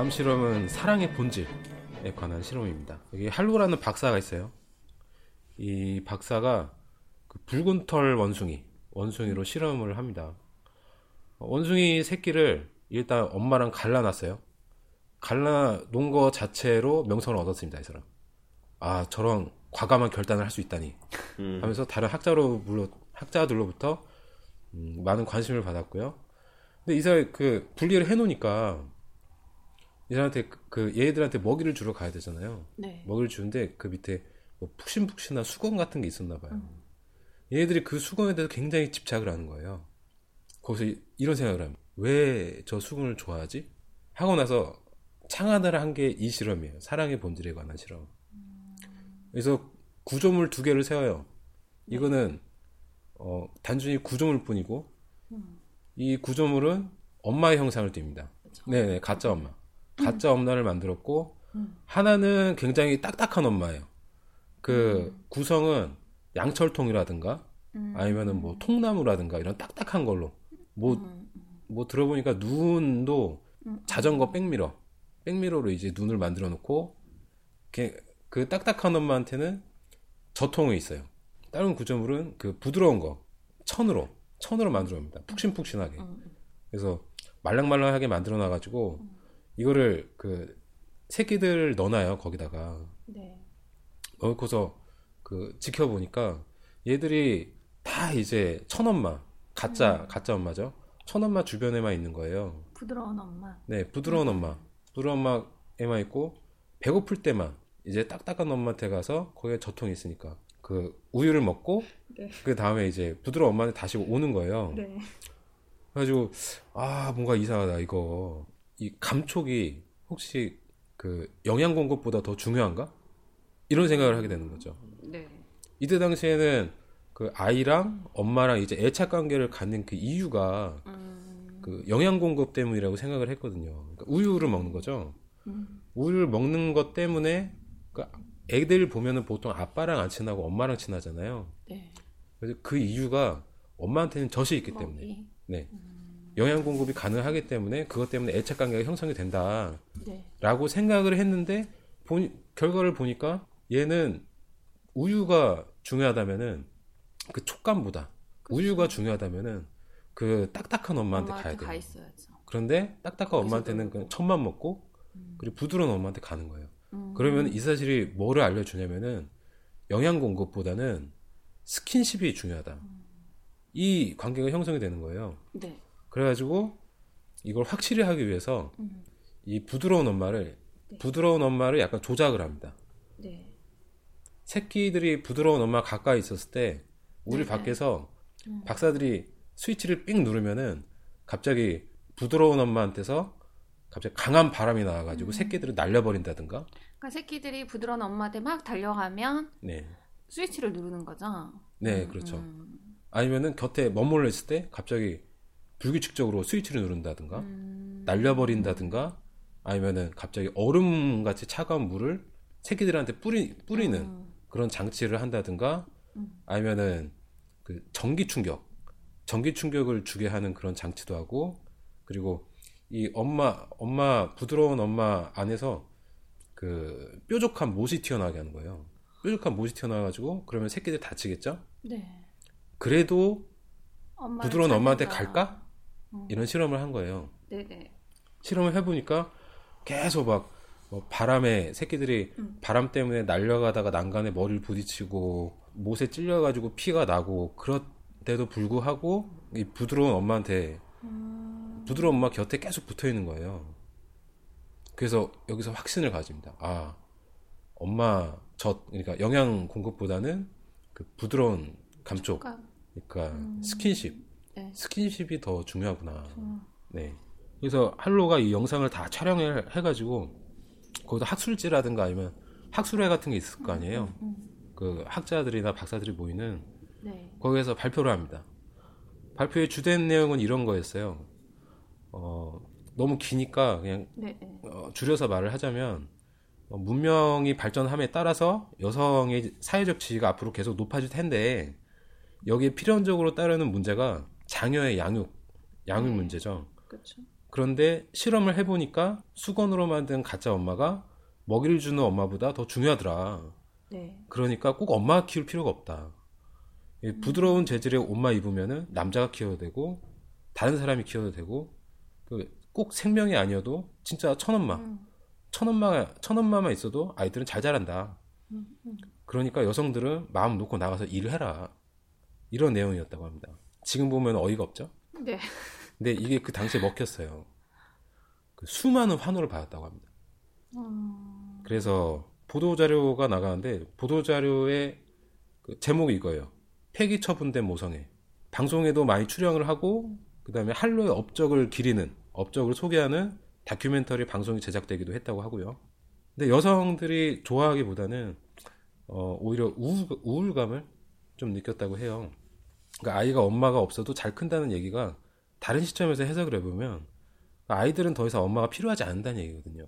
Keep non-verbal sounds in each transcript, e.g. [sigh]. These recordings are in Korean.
다음 실험은 사랑의 본질에 관한 실험입니다. 여기 할로라는 박사가 있어요. 이 박사가 그 붉은 털 원숭이, 원숭이로 실험을 합니다. 원숭이 새끼를 일단 엄마랑 갈라놨어요. 갈라 놓은 거 자체로 명성을 얻었습니다, 이 사람. 아, 저런 과감한 결단을 할 수 있다니. 음. 하면서 다른 학자로 물로 학자들로부터 음, 많은 관심을 받았고요. 근데 이 사람 그 분리를 해놓으니까 이 사람한테 그, 그 얘들한테 먹이를 주러 가야 되잖아요. 네. 먹이를 주는데 그 밑에 뭐 푹신푹신한 수건 같은 게 있었나 봐요. 얘들이 그 수건에 대해서 굉장히 집착을 하는 거예요. 거기서 이- 이런 생각을 합니다. 왜 저 수건을 좋아하지? 하고 나서 창안을 한게 이 실험이에요. 사랑의 본질에 관한 실험. 그래서 구조물 두 개를 세워요. 이거는 어, 단순히 구조물 뿐이고 이 구조물은 엄마의 형상을 띱니다. 네네 가짜 엄마. 가짜 엄마를 만들었고 하나는 굉장히 딱딱한 엄마예요. 그 구성은 양철통이라든가 아니면은 뭐 통나무라든가 이런 딱딱한 걸로. 뭐뭐 들어보니까 눈도 자전거 백미러. 백미러로 이제 눈을 만들어 놓고 걔- 그 딱딱한 엄마한테는 저통이 있어요. 다른 구조물은 그 부드러운 거 천으로 천으로 만들어 옵니다. 푹신푹신하게. 그래서 말랑말랑하게 만들어 놔가지고 이거를 그 새끼들 넣어놔요 거기다가 네. 넣고서 그 지켜보니까 얘들이 다 이제 천엄마 가짜 가짜 엄마죠. 천엄마 주변에만 있는 거예요. 부드러운 엄마. 네, 부드러운 엄마. 부드러운 엄마에만 있고, 배고플 때만, 이제 딱딱한 엄마한테 가서, 거기에 저통이 있으니까, 그, 우유를 먹고, 네. 그 다음에 이제, 부드러운 엄마한테 다시 오는 거예요. 네. 그래가지고, 아, 뭔가 이상하다, 이거. 이 감촉이, 혹시, 그, 영양 공급보다 더 중요한가? 이런 생각을 하게 되는 거죠. 네. 이때 당시에는, 그, 아이랑 엄마랑 이제 애착 관계를 갖는 그 이유가, 그 영양 공급 때문이라고 생각을 했거든요. 그러니까 우유를 먹는 거죠. 우유를 먹는 것 때문에 그 애들 보면은 보통 아빠랑 안 친하고 엄마랑 친하잖아요. 네. 그래서 그 이유가 엄마한테는 젖이 있기 때문에, 먹이. 네, 영양 공급이 가능하기 때문에 그것 때문에 애착 관계가 형성이 된다라고 네. 생각을 했는데 본 결과를 보니까 얘는 우유가 중요하다면은 그 촉감보다 우유가 중요하다면은 그 딱딱한 엄마한테 가야 엄마한테 돼요. 가 있어야죠. 그런데 딱딱한 엄마한테는. 그냥 천만 먹고 그리고 부드러운 엄마한테 가는 거예요. 음. 그러면 이 사실이 뭐를 알려주냐면은 영양 공급보다는 스킨십이 중요하다. 이 관계가 형성이 되는 거예요. 네. 그래가지고 이걸 확실히 하기 위해서 음. 이 부드러운 엄마를 부드러운 엄마를 약간 조작을 합니다. 네. 새끼들이 부드러운 엄마 가까이 있었을 때 우리 네. 밖에서 박사들이 스위치를 삥 누르면은 갑자기 부드러운 엄마한테서 갑자기 강한 바람이 나와가지고 새끼들을 날려버린다든가 그러니까 새끼들이 부드러운 엄마한테 막 달려가면 네, 스위치를 누르는 거죠. 네 그렇죠. 아니면은 곁에 머물러 있을 때 갑자기 불규칙적으로 스위치를 누른다든가 날려버린다든가 아니면은 갑자기 얼음 같이 차가운 물을 새끼들한테 뿌리, 뿌리는 그런 장치를 한다든가 아니면은 그 전기 충격 전기 충격을 주게 하는 그런 장치도 하고 그리고 이 엄마 엄마 부드러운 엄마 안에서 그 뾰족한 못이 튀어나오게 하는 거예요. 뾰족한 못이 튀어나와가지고 그러면 새끼들 다치겠죠? 네. 그래도 부드러운 엄마한테. 갈까? 이런 실험을 한 거예요. 네네. 실험을 해보니까 계속 막 뭐 바람에 새끼들이 바람 때문에 날려가다가 난간에 머리를 부딪히고 못에 찔려가지고 피가 나고 그런데도 불구하고 이 부드러운 엄마한테 부드러운 엄마 곁에 계속 붙어 있는 거예요. 그래서 여기서 확신을 가집니다. 아 엄마 젖 그러니까 영양 공급보다는 그 부드러운 감촉. 그러니까 스킨십 네. 스킨십이 더 중요하구나. 네. 그래서 할로가 이 영상을 다 촬영을 해가지고 거기다 학술지라든가 아니면 학술회 같은 게 있을 거 아니에요. 그 학자들이나 박사들이 모이는 네. 거기에서 발표를 합니다. 발표의 주된 내용은 이런 거였어요. 어, 너무 기니까 그냥 네. 네. 어, 줄여서 말을 하자면 어, 문명이 발전함에 따라서 여성의 사회적 지위가 앞으로 계속 높아질 텐데 여기에 필연적으로 따르는 문제가 자녀의 양육, 양육 문제죠. 그렇죠. 그런데 실험을 해보니까 수건으로 만든 가짜 엄마가 먹이를 주는 엄마보다 더 중요하더라. 네. 그러니까 꼭 엄마가 키울 필요가 없다. 이 부드러운 재질의 옷만 입으면은 남자가 키워도 되고 다른 사람이 키워도 되고 그꼭 생명이 아니어도 진짜 천엄마 음. 천엄마가 천엄마만 있어도 아이들은 잘 자란다. 음, 음. 그러니까 여성들은 마음 놓고 나가서 일을 해라. 이런 내용이었다고 합니다. 지금 보면 어이가 없죠? 네. 근데 이게 그 당시에 먹혔어요. 그 수많은 환호를 받았다고 합니다. 음. 그래서 보도 자료가 나가는데 보도 자료의 그 제목이 이거예요. 폐기 처분된 모성애. 방송에도 많이 출연을 하고 그다음에 한로의 업적을 기리는 업적을 소개하는 다큐멘터리 방송이 제작되기도 했다고 하고요. 근데 여성들이 좋아하기보다는 어, 오히려 우울, 우울감을 좀 느꼈다고 해요. 그러니까 아이가 엄마가 없어도 잘 큰다는 얘기가 다른 시점에서 해석을 해보면 아이들은 더 이상 엄마가 필요하지 않는다는 얘기거든요.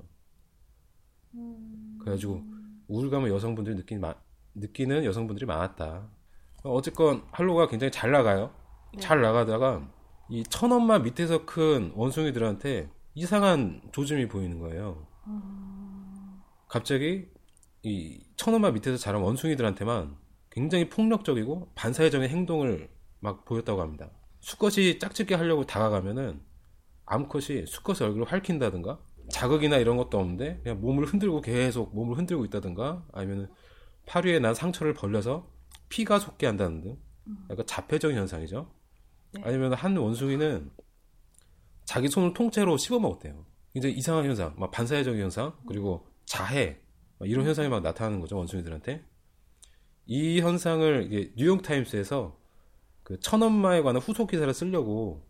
그래가지고 우울감을 여성분들이 느끼는, 마- 느끼는 여성분들이 많았다. 어쨌건 할로가 굉장히 잘 나가요. 네. 잘 나가다가 이 천엄마 밑에서 큰 원숭이들한테 이상한 조짐이 보이는 거예요. 갑자기 이 천엄마 밑에서 자란 원숭이들한테만 굉장히 폭력적이고 반사회적인 행동을 막 보였다고 합니다. 수컷이 짝짓기 하려고 다가가면은 암컷이 수컷의 얼굴을 핥힌다든가 자극이나 이런 것도 없는데 그냥 몸을 흔들고 계속 몸을 흔들고 있다든가 아니면 팔 위에 난 상처를 벌려서 피가 솟게 한다는 등 약간 자폐적인 현상이죠. 네. 아니면 한 원숭이는 자기 손을 통째로 씹어 먹었대요. 굉장히 이상한 현상, 막 반사회적인 현상, 그리고 자해 막 이런 현상이 막 나타나는 거죠 원숭이들한테. 이 현상을 이게 뉴욕 타임스에서 그 천엄마에 관한 후속 기사를 쓰려고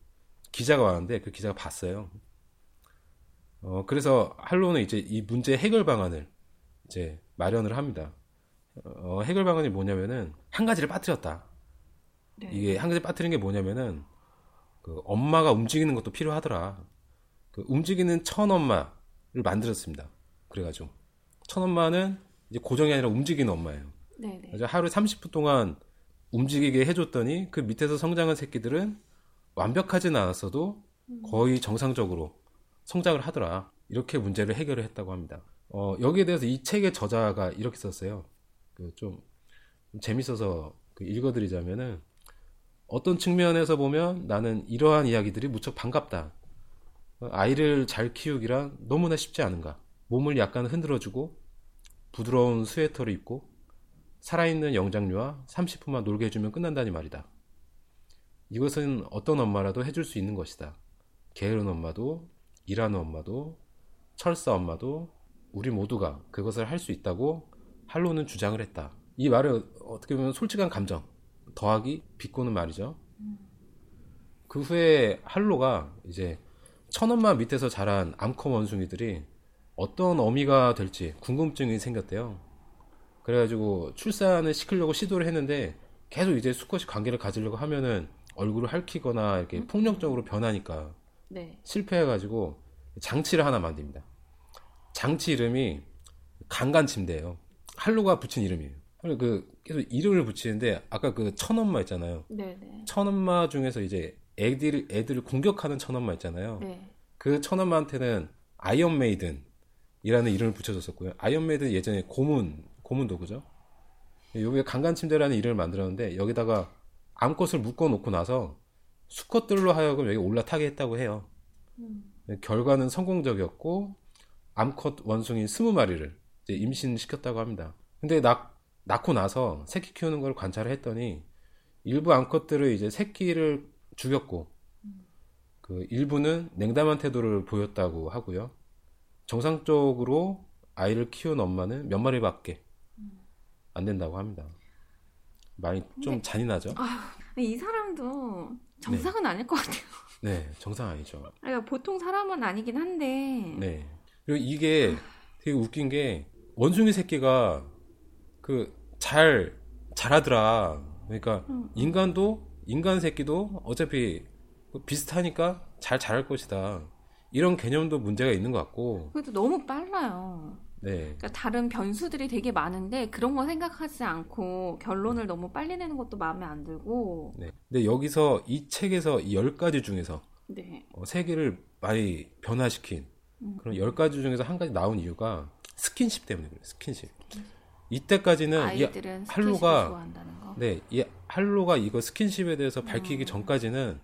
기자가 왔는데 그 기자가 봤어요. 어 그래서 할로는 이제 이 문제 해결 방안을 이제 마련을 합니다. 어, 해결 방안이 뭐냐면은 한 가지를 빠뜨렸다. 네. 이게 한 가지 빠뜨린 게 뭐냐면은 그 엄마가 움직이는 것도 필요하더라. 그 움직이는 천엄마를 만들었습니다. 그래가지고 천엄마는 이제 고정이 아니라 움직이는 엄마예요. 네네. 그래서 하루에 30분 동안 움직이게 해줬더니 그 밑에서 성장한 새끼들은 완벽하진 않았어도 거의 정상적으로 성장을 하더라. 이렇게 문제를 해결을 했다고 합니다. 어, 여기에 대해서 이 책의 저자가 이렇게 썼어요. 그 좀 재밌어서 그 읽어드리자면은 어떤 측면에서 보면 나는 이러한 이야기들이 무척 반갑다. 어, 아이를 잘 키우기란 너무나 쉽지 않은가. 몸을 약간 흔들어주고 부드러운 스웨터를 입고 살아있는 영장류와 30분만 놀게 해주면 끝난다니 말이다. 이것은 어떤 엄마라도 해줄 수 있는 것이다. 게으른 엄마도, 일하는 엄마도, 철사 엄마도, 우리 모두가 그것을 할 수 있다고 할로는 주장을 했다. 이 말은 어떻게 보면 솔직한 감정, 더하기 비꼬는 말이죠. 그 후에 할로가 이제 천엄마 밑에서 자란 암컷 원숭이들이 어떤 어미가 될지 궁금증이 생겼대요. 그래가지고 출산을 시키려고 시도를 했는데 계속 이제 수컷이 관계를 가지려고 하면은 얼굴을 핥히거나 이렇게 폭력적으로 변하니까 네. 실패해가지고 장치를 하나 만듭니다. 장치 이름이 강간 침대예요. 할로가 붙인 이름이에요. 그 계속 이름을 붙이는데 아까 그 천엄마 있잖아요. 네네. 천엄마 중에서 이제 애들 애들을 공격하는 천엄마 있잖아요. 네. 그 천엄마한테는 iron maiden이라는 이름을 붙여줬었고요. iron maiden 예전에 고문 고문 도구죠. 여기에 강간 침대라는 이름을 만들었는데 여기다가 암컷을 묶어 놓고 나서 수컷들로 하여금 여기 올라타게 했다고 해요. 결과는 성공적이었고 암컷 원숭이 20마리를 이제 임신시켰다고 합니다. 근데 낳, 낳고 나서 새끼 키우는 걸 관찰을 했더니 일부 암컷들을 이제 새끼를 죽였고 그 일부는 냉담한 태도를 보였다고 하고요. 정상적으로 아이를 키운 엄마는 몇 마리밖에 안 된다고 합니다. 많이 좀 잔인하죠? 이 사람도 정상은 아닐 것 같아요. 네, 정상 아니죠. 그러니까 보통 사람은 아니긴 한데. 네. 그리고 이게 되게 웃긴 게 원숭이 새끼가 그잘 자라더라. 그러니까 음. 인간도 인간 새끼도 어차피 비슷하니까 잘 자랄 것이다. 이런 개념도 문제가 있는 것 같고. 그래도 너무 빨라요. 네. 그러니까 다른 변수들이 되게 많은데 그런 거 생각하지 않고 결론을 너무 빨리 내는 것도 마음에 안 들고. 네. 근데 여기서 이 책에서 이 10가지 중에서 네. 어, 세계를 많이 변화시킨 음. 그런 열 가지 중에서 한 가지 나온 이유가 스킨십 때문에 그래요. 스킨십. 이때까지는 이 아이들은 할로가- 스킨십을 좋아한다는 거. 네, 이 할로가 이거 스킨십에 대해서 음. 밝히기 전까지는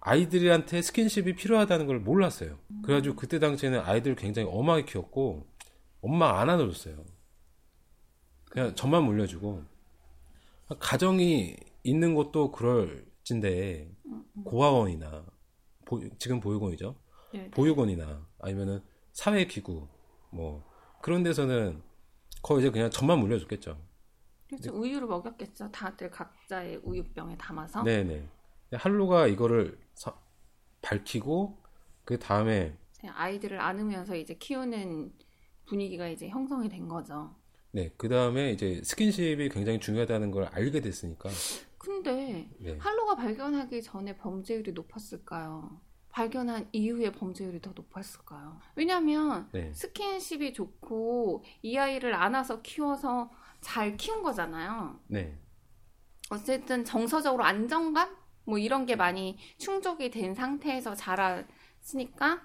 아이들한테 스킨십이 필요하다는 걸 몰랐어요. 음. 그래가지고 그때 당시에는 아이들을 굉장히 엄하게 키웠고 엄마 안 안아줬어요. 그냥 저만 물려주고 가정이 있는 것도 그럴진데 고아원이나 보- 지금 보육원이죠. 네. 보육원이나 아니면은 사회기구 뭐 그런 데서는 거의 이제 그냥 저만 물려줬겠죠. 그래서 우유를 먹였겠죠. 다들 각자의 우유병에 담아서. 네네. 할로가 이거를 사- 밝히고 그 다음에 아이들을 안으면서 이제 키우는 분위기가 이제 형성이 된 거죠. 네 그 다음에 이제 스킨십이 굉장히 중요하다는 걸 알게 됐으니까 근데 네. 할로가 발견하기 전에 범죄율이 높았을까요? 발견한 이후에 범죄율이 더 높았을까요? 왜냐하면 네. 스킨십이 좋고 이 아이를 안아서 키워서 잘 키운 거잖아요. 네. 어쨌든 정서적으로 안정감 뭐 이런 게 많이 충족이 된 상태에서 자랐으니까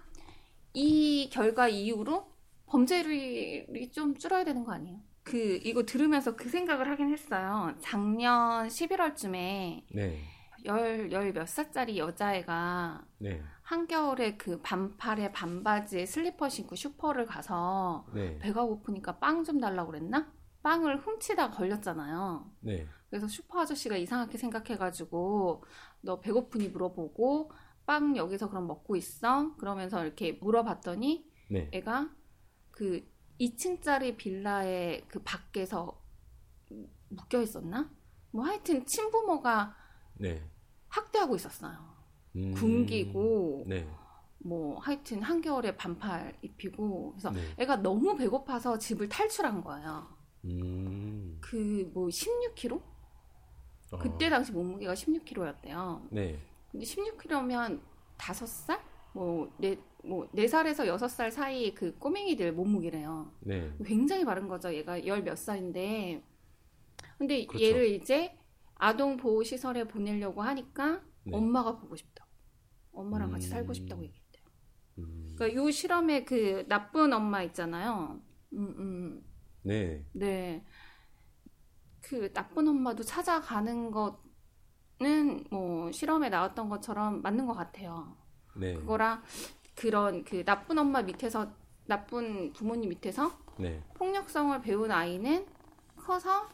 이 결과 이후로 범죄율이 좀 줄어야 되는 거 아니에요? 그 이거 들으면서 그 생각을 하긴 했어요. 작년 11월쯤에 네. 열, 열몇 살짜리 여자애가 네. 한겨울에 그 반팔에 반바지에 슬리퍼 신고 슈퍼를 가서 네. 배가 고프니까 빵 좀 달라고 그랬나? 빵을 훔치다 걸렸잖아요. 네. 그래서 슈퍼 아저씨가 이상하게 생각해가지고 너 배고프니 물어보고 빵 여기서 그럼 먹고 있어? 그러면서 이렇게 물어봤더니 네. 애가 그 2층짜리 빌라의 그 밖에서 묶여 있었나? 뭐 하여튼 친부모가 네. 학대하고 있었어요. 음. 굶기고 네. 뭐 하여튼 한겨울에 반팔 입히고 그래서 네. 애가 너무 배고파서 집을 탈출한 거예요. 음. 그뭐 16kg? 어. 그때 당시 몸무게가 16kg였대요. 네. 근데 16kg면 5살? 뭐, 네, 뭐, 4살에서 6살 사이 그 꼬맹이들 몸무게래요. 네. 굉장히 마른 거죠. 얘가 열 몇 살인데. 근데 그렇죠. 얘를 이제 아동 보호 시설에 보내려고 하니까 네. 엄마가 보고 싶다고. 엄마랑 같이 음. 살고 싶다고 얘기했대요. 음. 그러니까 요 실험에 그 나쁜 엄마 있잖아요. 음, 음. 네. 네. 그 나쁜 엄마도 찾아가는 거는 뭐 실험에 나왔던 것처럼 맞는 것 같아요. 네. 그거랑 그런 그 나쁜 엄마 밑에서 나쁜 부모님 밑에서 네. 폭력성을 배운 아이는 커서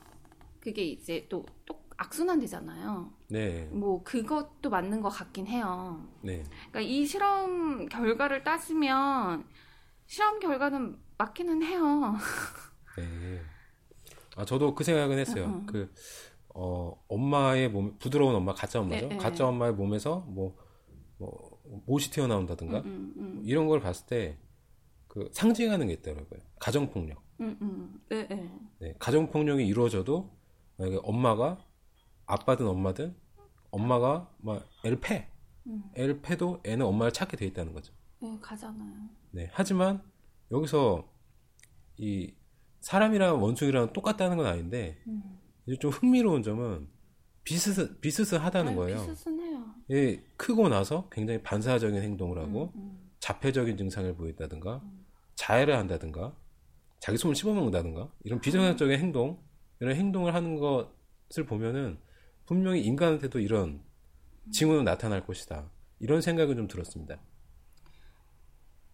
그게 이제 또, 또 악순환 되잖아요. 네. 뭐 그것도 맞는 것 같긴 해요. 네. 그러니까 이 실험 결과를 따지면 실험 결과는 맞기는 해요. [laughs] 네. 아 저도 그 생각은 했어요. 응, 응. 그 어, 엄마의 몸 부드러운 엄마 가짜 엄마죠. 네, 네. 가짜 엄마의 몸에서 뭐, 뭐 못이 튀어나온다든가 음, 음, 이런 걸 봤을 때 그 상징하는 게 있더라고요. 가정 폭력. 음, 음. 네, 네. 네, 가정 폭력이 이루어져도 만약에 엄마가 아빠든 엄마든 엄마가 막 애를 패. 음. 애를 패도 애는 엄마를 찾게 돼 있다는 거죠. 네, 가잖아요. 네. 하지만 여기서 이 사람이랑 원숭이랑 똑같다는 건 아닌데 음. 이제 좀 흥미로운 점은 비스스하다는 아니, 거예요. 비슷 해요. 예, 크고 나서 굉장히 반사적인 행동을 하고 음, 음. 자폐적인 증상을 보인다든가 자해를 한다든가 자기 손을 씹어먹는다든가 이런 비정상적인 행동 이런 행동을 하는 것을 보면은 분명히 인간한테도 이런 징후는 나타날 것이다 이런 생각은 좀 들었습니다.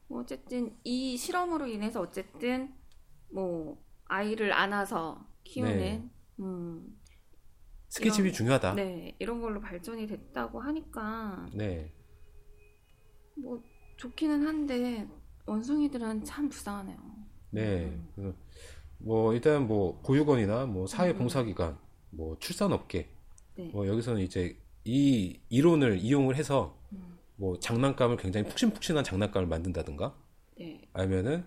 뭐 어쨌든 이 실험으로 인해서 어쨌든 뭐 아이를 안아서 키우는 네. 음, 스킨십이 이런- 중요하다. 네 이런 걸로 발전이 됐다고 하니까 네. 뭐 좋기는 한데 원숭이들은 참 불쌍하네요. 네. 음. 그래서 뭐 일단 뭐 보육원이나 뭐 사회봉사기관, 뭐 출산업계, 네. 뭐 여기서는 이제 이 이론을 이용을 해서 음. 뭐 장난감을 굉장히 푹신푹신한 장난감을 만든다든가 네. 아니면은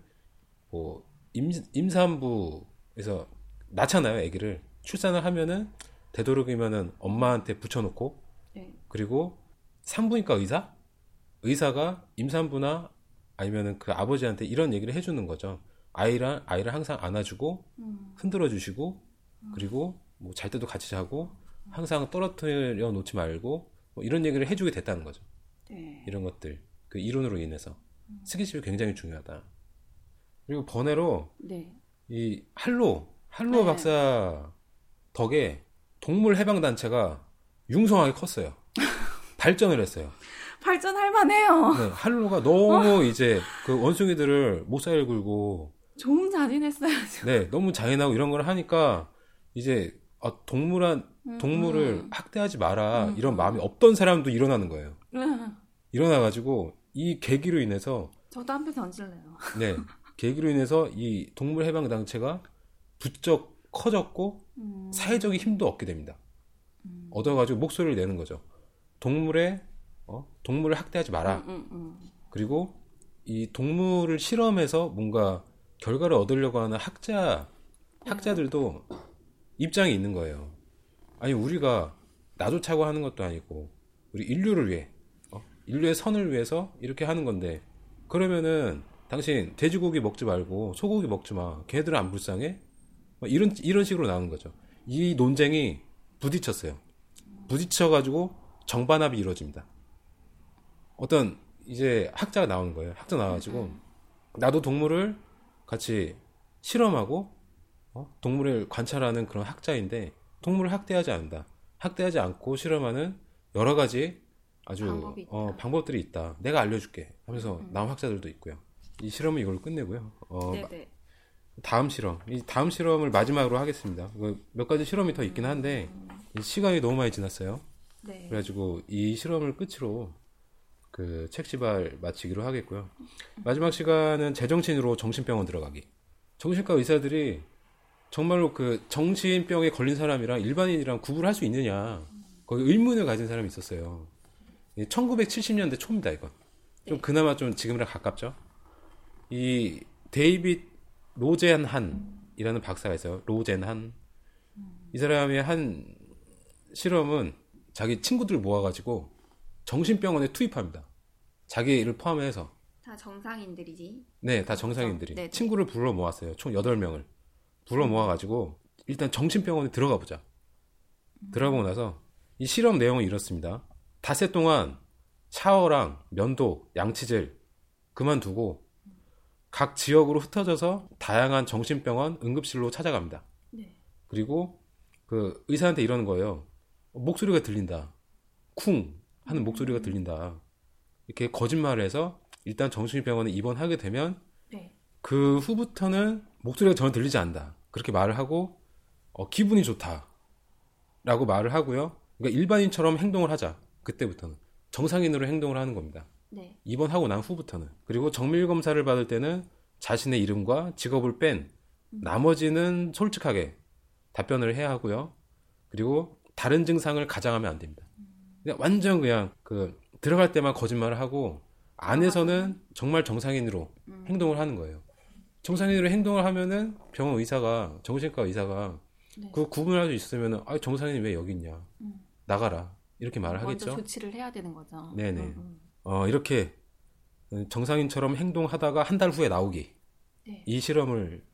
뭐 임, 임산부에서 낳잖아요, 아기를 출산을 하면은 되도록이면은 엄마한테 붙여놓고 네. 그리고 산부인과 의사 의사가 임산부나 아니면은 그 아버지한테 이런 얘기를 해주는 거죠. 아이랑 아이를 항상 안아주고 음. 흔들어 주시고 그리고 뭐 잘 때도 같이 자고 항상 떨어뜨려 놓지 말고 뭐 이런 얘기를 해주게 됐다는 거죠. 네. 이런 것들 그 이론으로 인해서 스킨십이 굉장히 중요하다. 그리고 번외로 네. 이 할로 할로 네. 박사 덕에 동물 해방 단체가 융성하게 컸어요. [laughs] 발전을 했어요. 발전할 만해요. 네, 할로가 너무 이제 그 원숭이들을 못살을 굴고 좀 잔인했어야죠. 네 너무 잔인하고 이런 걸 하니까 이제 아, 동물한 동물을 음. 학대하지 마라 음, 이런 음. 마음이 없던 사람도 일어나는 거예요. 음. 일어나가지고 이 계기로 인해서 저도 한 표 던질래요. 네 계기로 인해서 이 동물 해방 단체가 부쩍 커졌고 음. 사회적인 힘도 얻게 됩니다. 음. 얻어가지고 목소리를 내는 거죠. 동물의 어? 동물을 학대하지 마라. 음, 음, 음. 그리고 이 동물을 실험해서 뭔가 결과를 얻으려고 하는 학자 학자들도 입장이 있는 거예요. 아니 우리가 나조차고 하는 것도 아니고 우리 인류를 위해 어? 인류의 선을 위해서 이렇게 하는 건데 그러면은 당신 돼지고기 먹지 말고 소고기 먹지 마. 걔들은 안 불쌍해? 뭐 이런 이런 식으로 나오는 거죠. 이 논쟁이 부딪혔어요. 부딪혀가지고 정반합이 이루어집니다. 어떤 이제 학자가 나오는 거예요. 학자 나와가지고 나도 동물을 같이 실험하고 어? 동물을 관찰하는 그런 학자인데 동물을 학대하지 않는다. 학대하지 않고 실험하는 여러 가지 아주. 어, 방법들이 있다. 내가 알려줄게. 하면서 나온 학자들도 있고요. 이 실험은 이걸로 끝내고요. 어, 네네. 다음 실험. 이 다음 실험을 마지막으로 하겠습니다. 이거 몇 가지 실험이 더 있긴 한데 이 시간이 너무 많이 지났어요. 네. 그래가지고 이 실험을 끝으로 그 책시발 마치기로 하겠고요. 마지막 시간은 제정신으로 정신병원 들어가기. 정신과 의사들이 정말로 그 정신병에 걸린 사람이랑 일반인이랑 구분할 수 있느냐 거기 의문을 가진 사람이 있었어요. 1970년대 초입니다 이건. 좀 그나마 좀 지금이랑 가깝죠. 이 데이빗 로젠 한이라는 박사가 있어요. 로젠 한. 이 사람의 한 실험은 자기 친구들 모아가지고 정신병원에 투입합니다. 자기를 포함해서. 다 정상인들이지. 네, 다 정상인들이. 네 네. 친구를 불러 모았어요. 총 8명을. 불러 모아가지고 일단 정신병원에 들어가 보자. 들어가고 나서 이 실험 내용은 이렇습니다. 닷새 동안 샤워랑 면도, 양치질 그만두고 각 지역으로 흩어져서 다양한 정신병원 응급실로 찾아갑니다. 네. 그리고 그 의사한테 이러는 거예요. 목소리가 들린다. 쿵 하는 목소리가 들린다. 이렇게 거짓말을 해서 일단 정신병원에 입원하게 되면 네. 그 후부터는 목소리가 전혀 들리지 않는다. 그렇게 말을 하고 어, 기분이 좋다. 라고 말을 하고요. 그러니까 일반인처럼 행동을 하자. 그때부터는 정상인으로 행동을 하는 겁니다. 네. 입원하고 난 후부터는 그리고 정밀 검사를 받을 때는 자신의 이름과 직업을 뺀 나머지는 솔직하게 답변을 해야 하고요. 그리고 다른 증상을 가장하면 안 됩니다. 그냥 완전 그냥 그 들어갈 때만 거짓말을 하고 안에서는 정말 정상인으로 행동을 하는 거예요. 정상인으로 행동을 하면은 병원 의사가 정신과 의사가 네. 그 구분할 수 있으면은 아 정상인이 왜 여기 있냐 나가라 이렇게 말을 먼저 하겠죠. 조치를 해야 되는 거죠. 네네. 음, 음. 어, 이렇게 정상인처럼 행동하다가 한 달 후에 나오기. 네. 이 실험을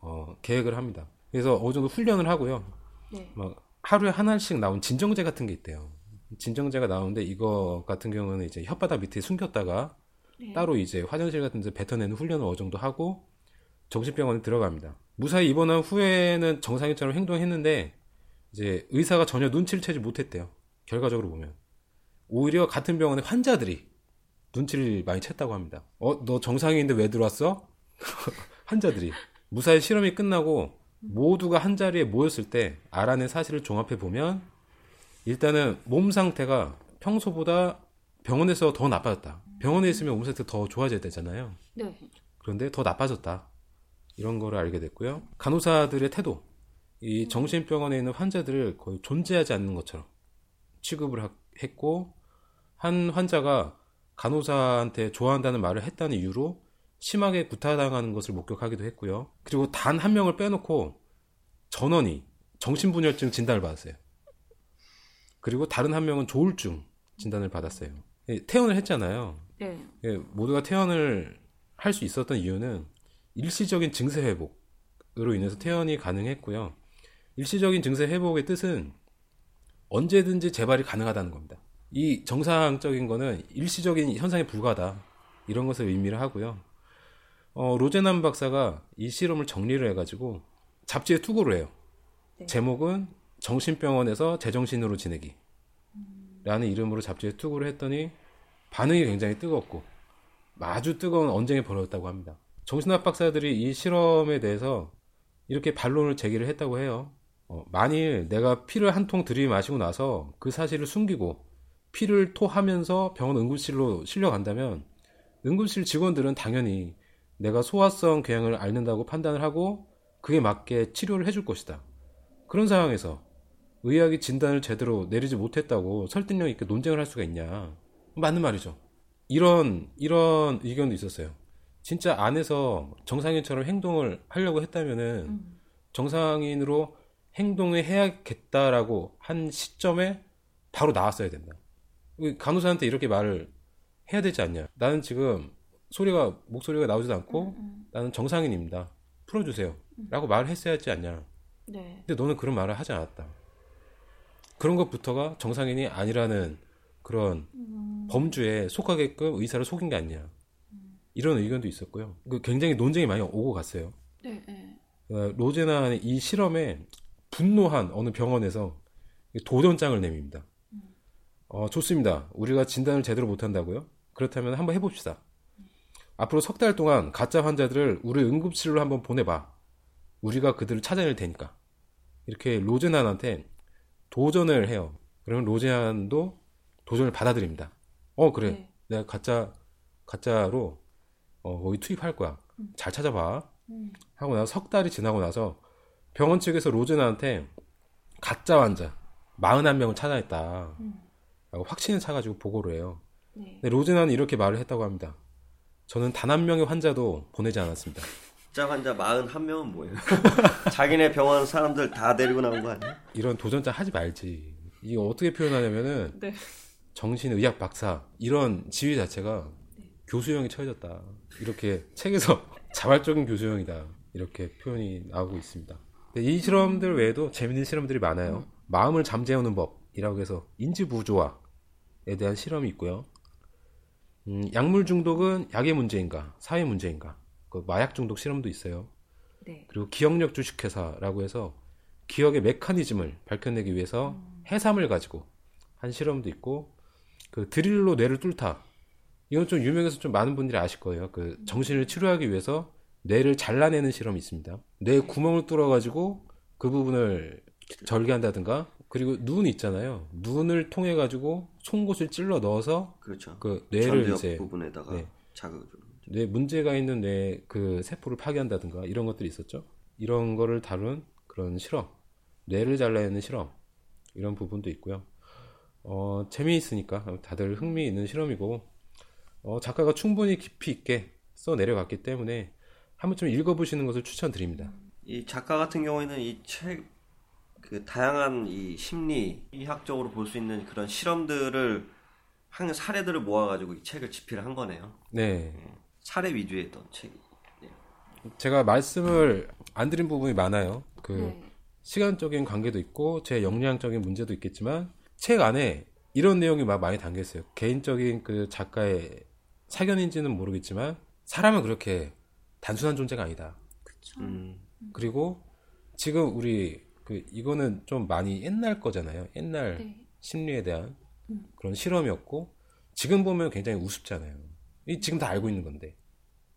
어, 계획을 합니다. 그래서 어느 정도 훈련을 하고요. 네. 막 하루에 하나씩 나온 진정제 같은 게 있대요. 진정제가 나오는데 이거 같은 경우는 이제 혓바닥 밑에 숨겼다가 네. 따로 이제 화장실 같은 데 뱉어내는 훈련을 어느 정도 하고 정신병원에 들어갑니다. 무사히 입원한 후에는 정상인처럼 행동했는데 이제 의사가 전혀 눈치를 채지 못했대요. 결과적으로 보면 오히려 같은 병원의 환자들이 눈치를 많이 챘다고 합니다. 어, 너 정상인인데 왜 들어왔어? [laughs] 환자들이 무사히 실험이 끝나고 모두가 한 자리에 모였을 때 알아낸 사실을 종합해 보면 일단은 몸 상태가 평소보다 병원에서 더 나빠졌다. 병원에 있으면 몸 상태 더 좋아져야 되잖아요. 네. 그런데 더 나빠졌다. 이런 거를 알게 됐고요. 간호사들의 태도. 이 정신병원에 있는 환자들을 거의 존재하지 않는 것처럼 취급을 하- 했고, 한 환자가 간호사한테 좋아한다는 말을 했다는 이유로 심하게 구타당하는 것을 목격하기도 했고요. 그리고 단 한 명을 빼놓고 전원이 정신분열증 진단을 받았어요. 그리고 다른 한 명은 조울증 진단을 받았어요. 예, 퇴원을 했잖아요. 네. 예, 모두가 퇴원을 할 수 있었던 이유는 일시적인 증세 회복으로 인해서 퇴원이 가능했고요. 일시적인 증세 회복의 뜻은 언제든지 재발이 가능하다는 겁니다. 이 정상적인 거는 일시적인 현상에 불과하다. 이런 것을 의미를 하고요. 어, 로제남 박사가 이 실험을 정리를 해가지고 잡지에 투고를 해요. 네. 제목은 정신병원에서 제정신으로 지내기. 라는 이름으로 잡지에 투고를 했더니 반응이 굉장히 뜨겁고 아주 뜨거운 언쟁이 벌어졌다고 합니다. 정신학 박사들이 이 실험에 대해서 이렇게 반론을 제기를 했다고 해요. 어, 만일 내가 피를 한 통 들이마시고 나서 그 사실을 숨기고 피를 토하면서 병원 응급실로 실려간다면 응급실 직원들은 당연히 내가 소화성 궤양을 앓는다고 판단을 하고 그에 맞게 치료를 해줄 것이다. 그런 상황에서 의학이 진단을 제대로 내리지 못했다고 설득력 있게 논쟁을 할 수가 있냐. 맞는 말이죠. 이런, 이런 의견도 있었어요. 진짜 안에서 정상인처럼 행동을 하려고 했다면은 음. 정상인으로 행동을 해야겠다라고 한 시점에 바로 나왔어야 된다. 간호사한테 이렇게 말을 해야 되지 않냐. 나는 지금 소리가, 목소리가 나오지도 않고 음. 나는 정상인입니다. 풀어주세요. 라고 말을 했어야 하지 않냐. 네. 근데 너는 그런 말을 하지 않았다. 그런 것부터가 정상인이 아니라는 그런 음. 범주에 속하게끔 의사를 속인 게 아니냐. 이런 의견도 있었고요. 그 굉장히 논쟁이 많이 오고 갔어요. 네, 네. 어, 로제나는 이 실험에 분노한 어느 병원에서 도전장을 내밉니다. 어, 좋습니다. 우리가 진단을 제대로 못한다고요? 그렇다면 한번 해봅시다. 앞으로 석 달 동안 가짜 환자들을 우리 응급실로 한번 보내봐. 우리가 그들을 찾아낼 테니까. 이렇게 로제난한테 도전을 해요. 그러면 로제난도 도전을 받아들입니다. 어, 그래. 네. 내가 가짜, 가짜로, 어, 거기 투입할 거야. 잘 찾아봐. 음. 하고 나서 석 달이 지나고 나서 병원 측에서 로제나한테 가짜 환자 41명을 찾아냈다. 음. 라고 확신을 차가지고 보고를 해요. 네. 근데 로제나는 이렇게 말을 했다고 합니다. 저는 단 한 명의 환자도 보내지 않았습니다. 진짜 환자 41명은 뭐예요? [laughs] 자기네 병원 사람들 다 데리고 나온 거 아니야? 이런 도전자 하지 말지. 이게 어떻게 표현하냐면은 네. 정신의학 박사 이런 지위 자체가 교수형이 처해졌다. 이렇게 책에서 [laughs] 자발적인 교수형이다. 이렇게 표현이 나오고 있습니다. 이 실험들 외에도 재밌는 실험들이 많아요. 마음을 잠재우는 법 이라고 해서 인지 부조화에 대한 실험이 있고요. 음, 약물 중독은 약의 문제인가, 사회 문제인가, 그 마약 중독 실험도 있어요. 네. 그리고 기억력 주식회사라고 해서 기억의 메커니즘을 밝혀내기 위해서 해삼을 가지고 한 실험도 있고 그 드릴로 뇌를 뚫다 이건 좀 유명해서 좀 많은 분들이 아실 거예요. 그 정신을 치료하기 위해서 뇌를 잘라내는 실험이 있습니다. 뇌 구멍을 뚫어가지고 그 부분을 절개한다든가 그리고 눈 있잖아요. 눈을 통해 가지고 송곳을 찔러 넣어서 그렇죠. 그 뇌를 이제 부분에다가 네. 자극을. 뇌 문제가 있는 뇌 그 세포를 파괴한다든가 이런 것들이 있었죠. 이런 거를 다룬 그런 실험, 뇌를 잘라내는 실험 이런 부분도 있고요. 어, 재미있으니까 다들 흥미 있는 실험이고 어, 작가가 충분히 깊이 있게 써 내려갔기 때문에 한번 좀 읽어보시는 것을 추천드립니다. 이 작가 같은 경우에는 이 책 그 다양한 이 심리 이학적으로 볼 수 있는 그런 실험들을 한 사례들을 모아가지고 이 책을 집필을 한 거네요. 네, 사례 위주의 어떤 책이. 제가 말씀을 안 드린 부분이 많아요. 그 네. 시간적인 관계도 있고 제 역량적인 문제도 있겠지만 책 안에 이런 내용이 막 많이 담겨 있어요. 개인적인 그 작가의 사견인지는 모르겠지만 사람은 그렇게 단순한 존재가 아니다. 그쵸. 음, 그리고 지금 우리 그 이거는 좀 많이 옛날 거잖아요. 옛날 네. 심리에 대한 그런 실험이었고 지금 보면 굉장히 우습잖아요. 이 지금 다 알고 있는 건데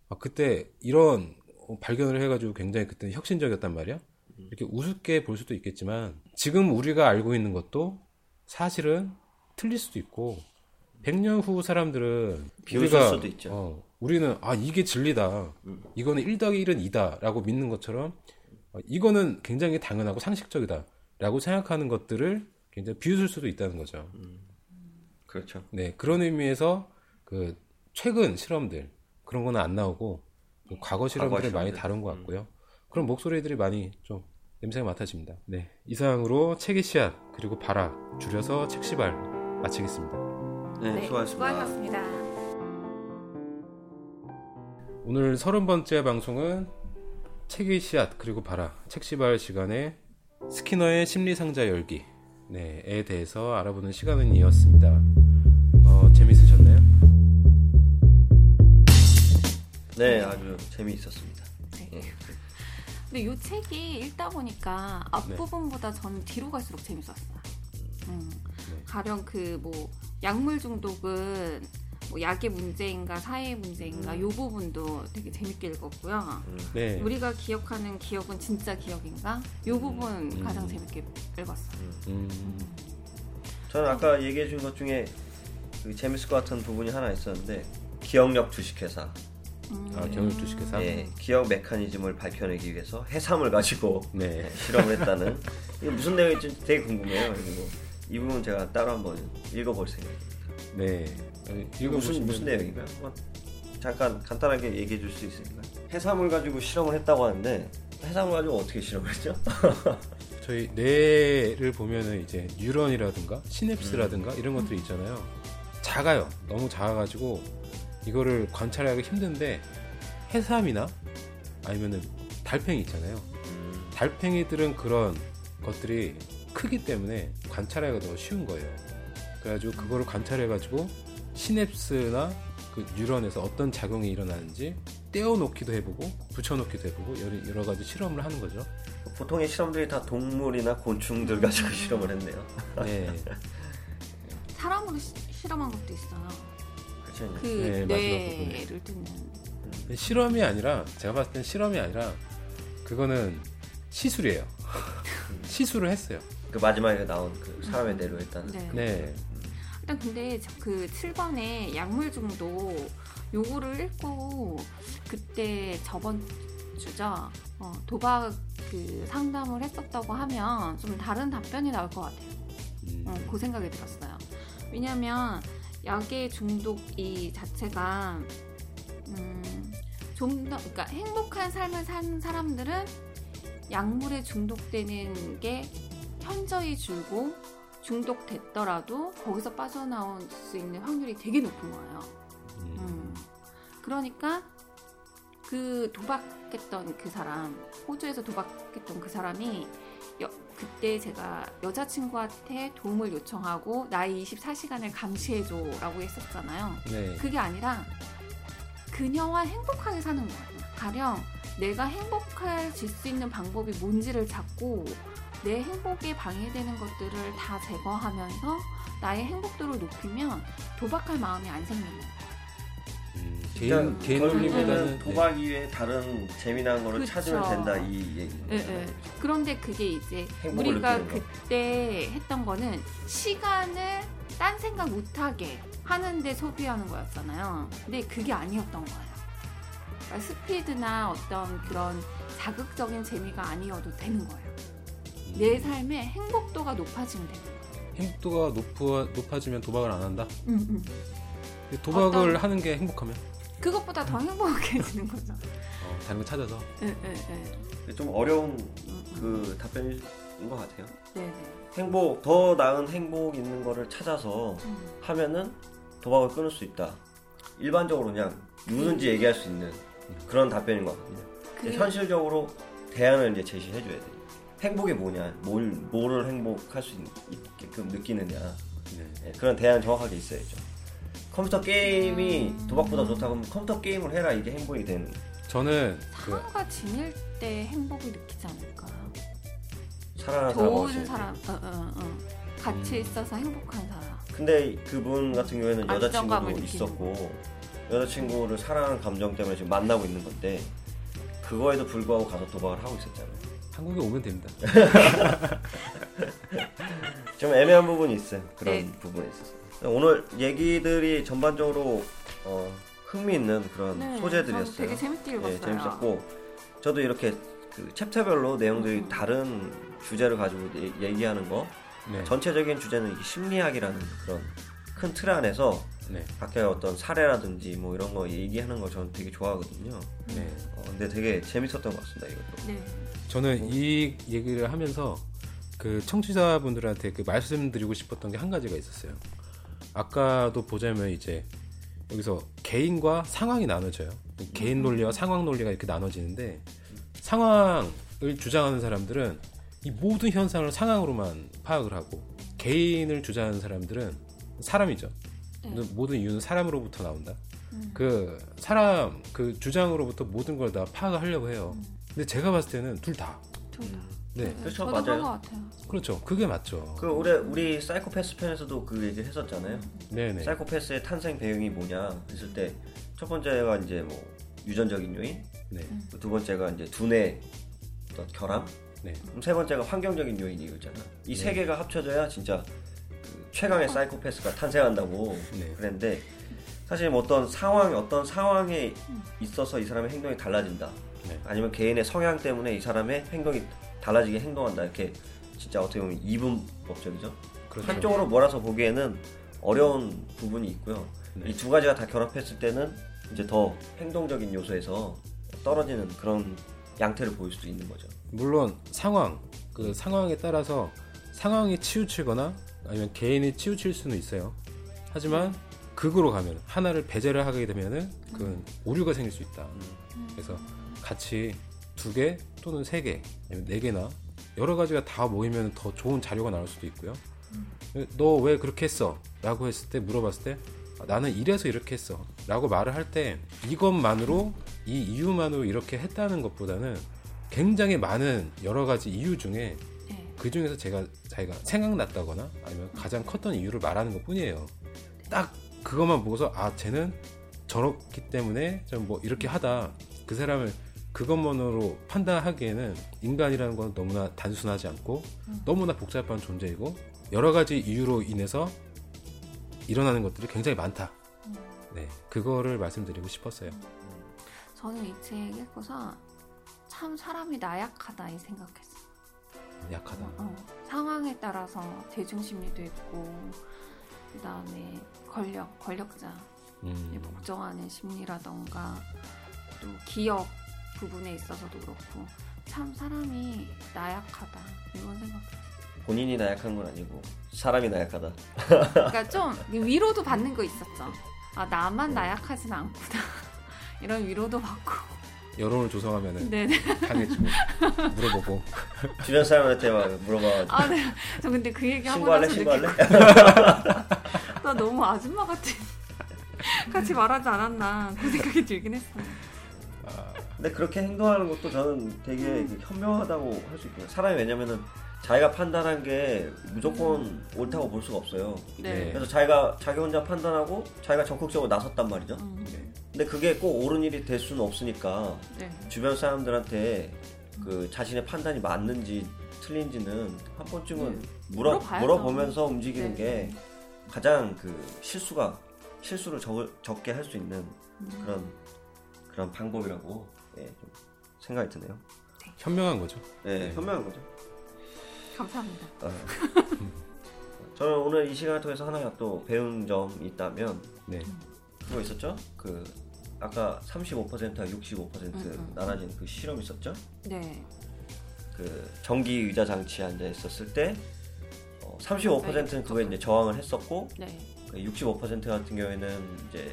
아, 그때 이런 어, 발견을 해가지고 굉장히 그때는 혁신적이었단 말이야. 이렇게 우습게 볼 수도 있겠지만 지금 우리가 알고 있는 것도 사실은 틀릴 수도 있고 100년 후 사람들은 비웃을 수도 있죠. 어, 우리는 아 이게 진리다. 이거는 1 더하기 1은 2다라고 믿는 것처럼 어, 이거는 굉장히 당연하고 상식적이다라고 생각하는 것들을 굉장히 비웃을 수도 있다는 거죠. 그렇죠. 네, 그런 의미에서 그 최근 실험들 그런 거는 안 나오고 그 과거 실험들을 많이 실험들. 다룬 것 같고요. 그런 목소리들이 많이 좀 냄새가 맡아집니다. 네, 이상으로 책의 씨앗 그리고 바라 줄여서 책시발 마치겠습니다. 네, 네, 수고하셨습니다. 수고하셨습니다. 오늘 서른 번째 방송은 책의 씨앗 그리고 바라 책시발 시간에 스키너의 심리상자 열기에 네, 대해서 알아보는 시간은 이었습니다. 어, 재밌으셨나요? 네, 아주 재미있었습니다. 네. 근데 이 책이 읽다 보니까 앞부분보다 저는 뒤로 갈수록 재밌었어요. 음, 네. 가령 그 뭐 약물 중독은 뭐 약의 문제인가 사회의 문제인가 이 부분도 되게 재밌게 읽었고요. 음. 네. 우리가 기억하는 기억은 진짜 기억인가? 이 부분 음. 가장 재밌게 읽었어요. 음, 저는 아까 얘기해 준 것 중에 그 재밌을 것 같은 부분이 하나 있었는데 기억력 주식회사 음. 아, 경영 주식회사. 예, 기억 메커니즘을 밝혀내기 위해서 해삼을 가지고 네. [laughs] 실험을 했다는 이게 무슨 내용인지 되게 궁금해요. 그리고 이 부분 제가 따로 한번 읽어볼 생각입니다. 네. 이거 무슨 무슨 내용인가요? 한번 잠깐 간단하게 얘기해 줄 수 있을까요? 해삼을 가지고 실험을 했다고 하는데 해삼을 가지고 어떻게 실험을 했죠? [laughs] 저희 뇌를 보면은 이제 뉴런이라든가 시냅스라든가 이런 것들이 있잖아요. 작아요. 너무 작아가지고 이거를 관찰하기 힘든데 해삼이나 아니면은 달팽이 있잖아요. 달팽이들은 그런 것들이 크기 때문에 관찰하기가 더 쉬운 거예요. 그래가지고 그거를 관찰해가지고 시냅스나 그 뉴런에서 어떤 작용이 일어나는지 떼어놓기도 해보고 붙여놓기도 해보고 여러, 여러 가지 실험을 하는 거죠. 보통의 실험들이 다 동물이나 곤충들 가지고 실험을 했네요. 네. [laughs] 사람으로 시- 실험한 것도 있어요. 그렇죠. 그 네, 마지막 뇌를 듣는. 실험이 아니라 제가 봤을 땐 실험이 아니라 그거는 시술이에요. [laughs] 시술을 했어요. 그 마지막에 나온 그 사람의 뇌로 일단 네. 네. 일단 근데 저- 그 7번에 약물 중독 요거를 읽고 그때 저번 주죠 어, 도박 그 상담을 했었다고 하면 좀 다른 답변이 나올 것 같아요. 음, 어, 그 생각이 들었어요. 왜냐하면 약의 중독 이 자체가 음, 좀 더 그러니까 행복한 삶을 사는 사람들은 약물에 중독되는 게 현저히 줄고 중독됐더라도 거기서 빠져나올 수 있는 확률이 되게 높은 거예요. 음, 음. 그러니까 그 도박했던 그 사람, 호주에서 도박했던 그 사람이 여- 그때 제가 여자친구한테 도움을 요청하고 나의 24시간을 감시해줘라고 했었잖아요. 네. 그게 아니라 그녀와 행복하게 사는 거예요. 가령 내가 행복해질 수 있는 방법이 뭔지를 찾고 내 행복에 방해되는 것들을 다 제거하면서 나의 행복도를 높이면 도박할 마음이 안 생기는 거예요. 음, 개인 개인 결국에는 논리보다는 도박 이외에 다른 재미난 거를 그쵸. 찾으면 된다 이 얘기. 예, 예. 그런데 그게 이제 우리가. 그때 했던 거는 시간을 딴 생각 못하게 하는데 소비하는 거였잖아요. 근데 그게 아니었던 거예요. 그러니까 스피드나 어떤 그런 자극적인 재미가 아니어도 되는 거예요. 음, 내 삶의 행복도가 높아지면 되는 거예요. 행복도가 높아, 높아지면 도박을 안 한다. 음, 음. 근데 도박을 어떤- 하는 게 행복하면 그것보다 더 행복해지는 [laughs] 거죠. 어, 다른 거 찾아서 예, 예, 예. 좀 어려운 음, 음. 그 답변인 것 같아요. 네, 네. 행복 더 나은 행복 있는 거를 찾아서 음. 하면은 도박을 끊을 수 있다. 일반적으로 그냥 누군지 얘기할 수 있는 그런 답변인 것 같거든요. 근데 그- 현실적으로 대안을 이제 제시해 줘야 돼요. 행복이 뭐냐, 뭘 뭐를 행복할 수 있게끔 느끼느냐 네. 예, 그런 대안 정확하게 있어야죠. 컴퓨터 게임이 음. 도박보다 좋다고 하면 컴퓨터 게임을 해라 이게 행복이 되는. 저는 그 사람과 지낼 때 행복을 느끼지 않을까요? 살아나는 사람 좋은 사람, 어, 어, 어. 같이 음. 있어서 행복한 사람. 근데 그분 같은 경우에는 여자친구도 있었고 여자친구를 사랑하는 감정 때문에 지금 만나고 있는 건데 그거에도 불구하고 가서 도박을 하고 있었잖아요. 한국에 오면 됩니다. [laughs] 좀 애매한 부분이 있어요. 그런 네. 부분이 있었어요. 오늘 얘기들이 전반적으로 어, 흥미있는 그런 네, 소재들이었어요. 되게 재밌게 읽었어요. 예, 재밌었고 저도 이렇게 그 챕터별로 내용들이 음. 다른 주제를 가지고 얘- 얘기하는 거 네. 전체적인 주제는 이게 심리학이라는 그런 큰 틀 안에서 네. 각각의 어떤 사례라든지 뭐 이런 거 얘기하는 거 저는 되게 좋아하거든요. 네. 어, 근데 되게 재밌었던 것 같습니다 이것도. 네. 저는 이 얘기를 하면서 그 청취자분들한테 그 말씀드리고 싶었던 게 한 가지가 있었어요. 아까도 보자면 이제 여기서 개인과 상황이 나눠져요. 개인 논리와 상황 논리가 이렇게 나눠지는데 상황을 주장하는 사람들은 이 모든 현상을 상황으로만 파악을 하고 개인을 주장하는 사람들은 사람이죠. 네. 모든 이유는 사람으로부터 나온다. 그 사람 그 주장으로부터 모든 걸 다 파악을 하려고 해요. 음. 근데 제가 봤을 때는 둘 다. 둘 다. 네, 그렇죠, 저도 맞아요. 그런 것 같아요. 그렇죠. 그게 맞죠. 그 우리 우리 사이코패스 편에서도 그 얘기를 했었잖아요. 네네. 사이코패스의 탄생 배경이 뭐냐 했을 때 첫 번째가 이제 뭐 유전적인 요인, 네, 그두 번째가 이제 두뇌 어떤 결함, 네, 그럼 세 번째가 환경적인 요인이 있잖아. 이세 네. 개가 합쳐져야 진짜 그 최강의 사이코패스가 탄생한다고 네. 그랬는데 사실 뭐 어떤 상황 어떤 상황에 있어서 이 사람의 행동이 달라진다. 네. 아니면 개인의 성향 때문에 이 사람의 행동이 달라지게 행동한다. 이렇게 진짜 어떻게 보면 이분 법적이죠. 그렇죠. 한쪽으로 몰아서 보기에는 어려운 부분이 있고요. 네. 이두 가지가 다 결합했을 때는 이제 더 행동적인 요소에서 떨어지는 그런 양태를 보일 수도 있는 거죠. 물론 상황 그 상황에 따라서 상황이 치우치거나 아니면 개인이 치우칠 수는 있어요. 하지만 극으로 가면 하나를 배제를 하게 되면은 그 오류가 생길 수 있다. 그래서 같이 두 개 또는 세 개, 아니면 네 개나 여러 가지가 다 모이면 더 좋은 자료가 나올 수도 있고요. 너왜 그렇게 했어? 라고 했을 때 물어봤을 때 아, 나는 이래서 이렇게 했어 라고 말을 할 때 이것만으로 이 이유만으로 이렇게 했다는 것보다는 굉장히 많은 여러 가지 이유 중에 네. 그 중에서 제가 자기가 생각났다거나 아니면 가장 컸던 이유를 말하는 것 뿐이에요. 딱 그것만 보고서 아 쟤는 저렇기 때문에 좀 뭐 이렇게 하다 그 사람을 그것만으로 판단하기에는 인간이라는 건 너무나 단순하지 않고 너무나 복잡한 존재이고 여러 가지 이유로 인해서 일어나는 것들이 굉장히 많다. 네, 그거를 말씀드리고 싶었어요. 저는 이 책 읽고서 참 사람이 나약하다 이 생각했어요. 약하다. 어, 상황에 따라서 대중심리도 있고 그 다음에 권력 권력자 음, 복종하는 심리라던가 또 기억 부분에 있어서도 그렇고 참 사람이 나약하다 이런 생각. 본인이 나약한 건 아니고 사람이 나약하다. 그러니까 좀 [laughs] 위로도 받는 거 있었죠. 아 나만 나약하진 않구나 [laughs] 이런 위로도 받고. 여론을 조성하면은 네네. 당했죠. [laughs] 물어보고 주변 사람한테 막 물어봐. 아 네. 저 근데 그 얘기 하고 신고할래? 나서 신고할래? 나 너무 아줌마 같은. 같이 말하지 않았나 그 생각이 들긴 했어요. 근데 그렇게 행동하는 것도 저는 되게 그 현명하다고 할 수 있고요. 사람이 왜냐면은 자기가 판단한 게 무조건 옳다고 볼 수가 없어요. 네. 그래서 자기가 자기 혼자 판단하고 자기가 적극적으로 나섰단 말이죠. 음, 네. 근데 그게 꼭 옳은 일이 될 수는 없으니까 네. 주변 사람들한테 그 자신의 판단이 맞는지 틀린지는 한 번쯤은 물어 물어봐야죠. 물어보면서 움직이는 네. 게 가장 그 실수가 실수를 적, 적게 할 수 있는 음. 그런 그런 방법이라고 예, 좀 생각이 드네요. 현명한 거죠. 예, 네. 현명한 거죠. 감사합니다. 아. [laughs] 저는 오늘 이 시간을 통해서 하나 또 배운 점이 있다면 네, 그거 있었죠? 그 아까 35%와 65% 음, 음. 나눠진 그 실험 있었죠? 네. 그 전기 의자 장치에 앉아 있었을 때 어, 35%는 그거에 이제 저항을 했었고 네. 그65% 같은 경우에는 이제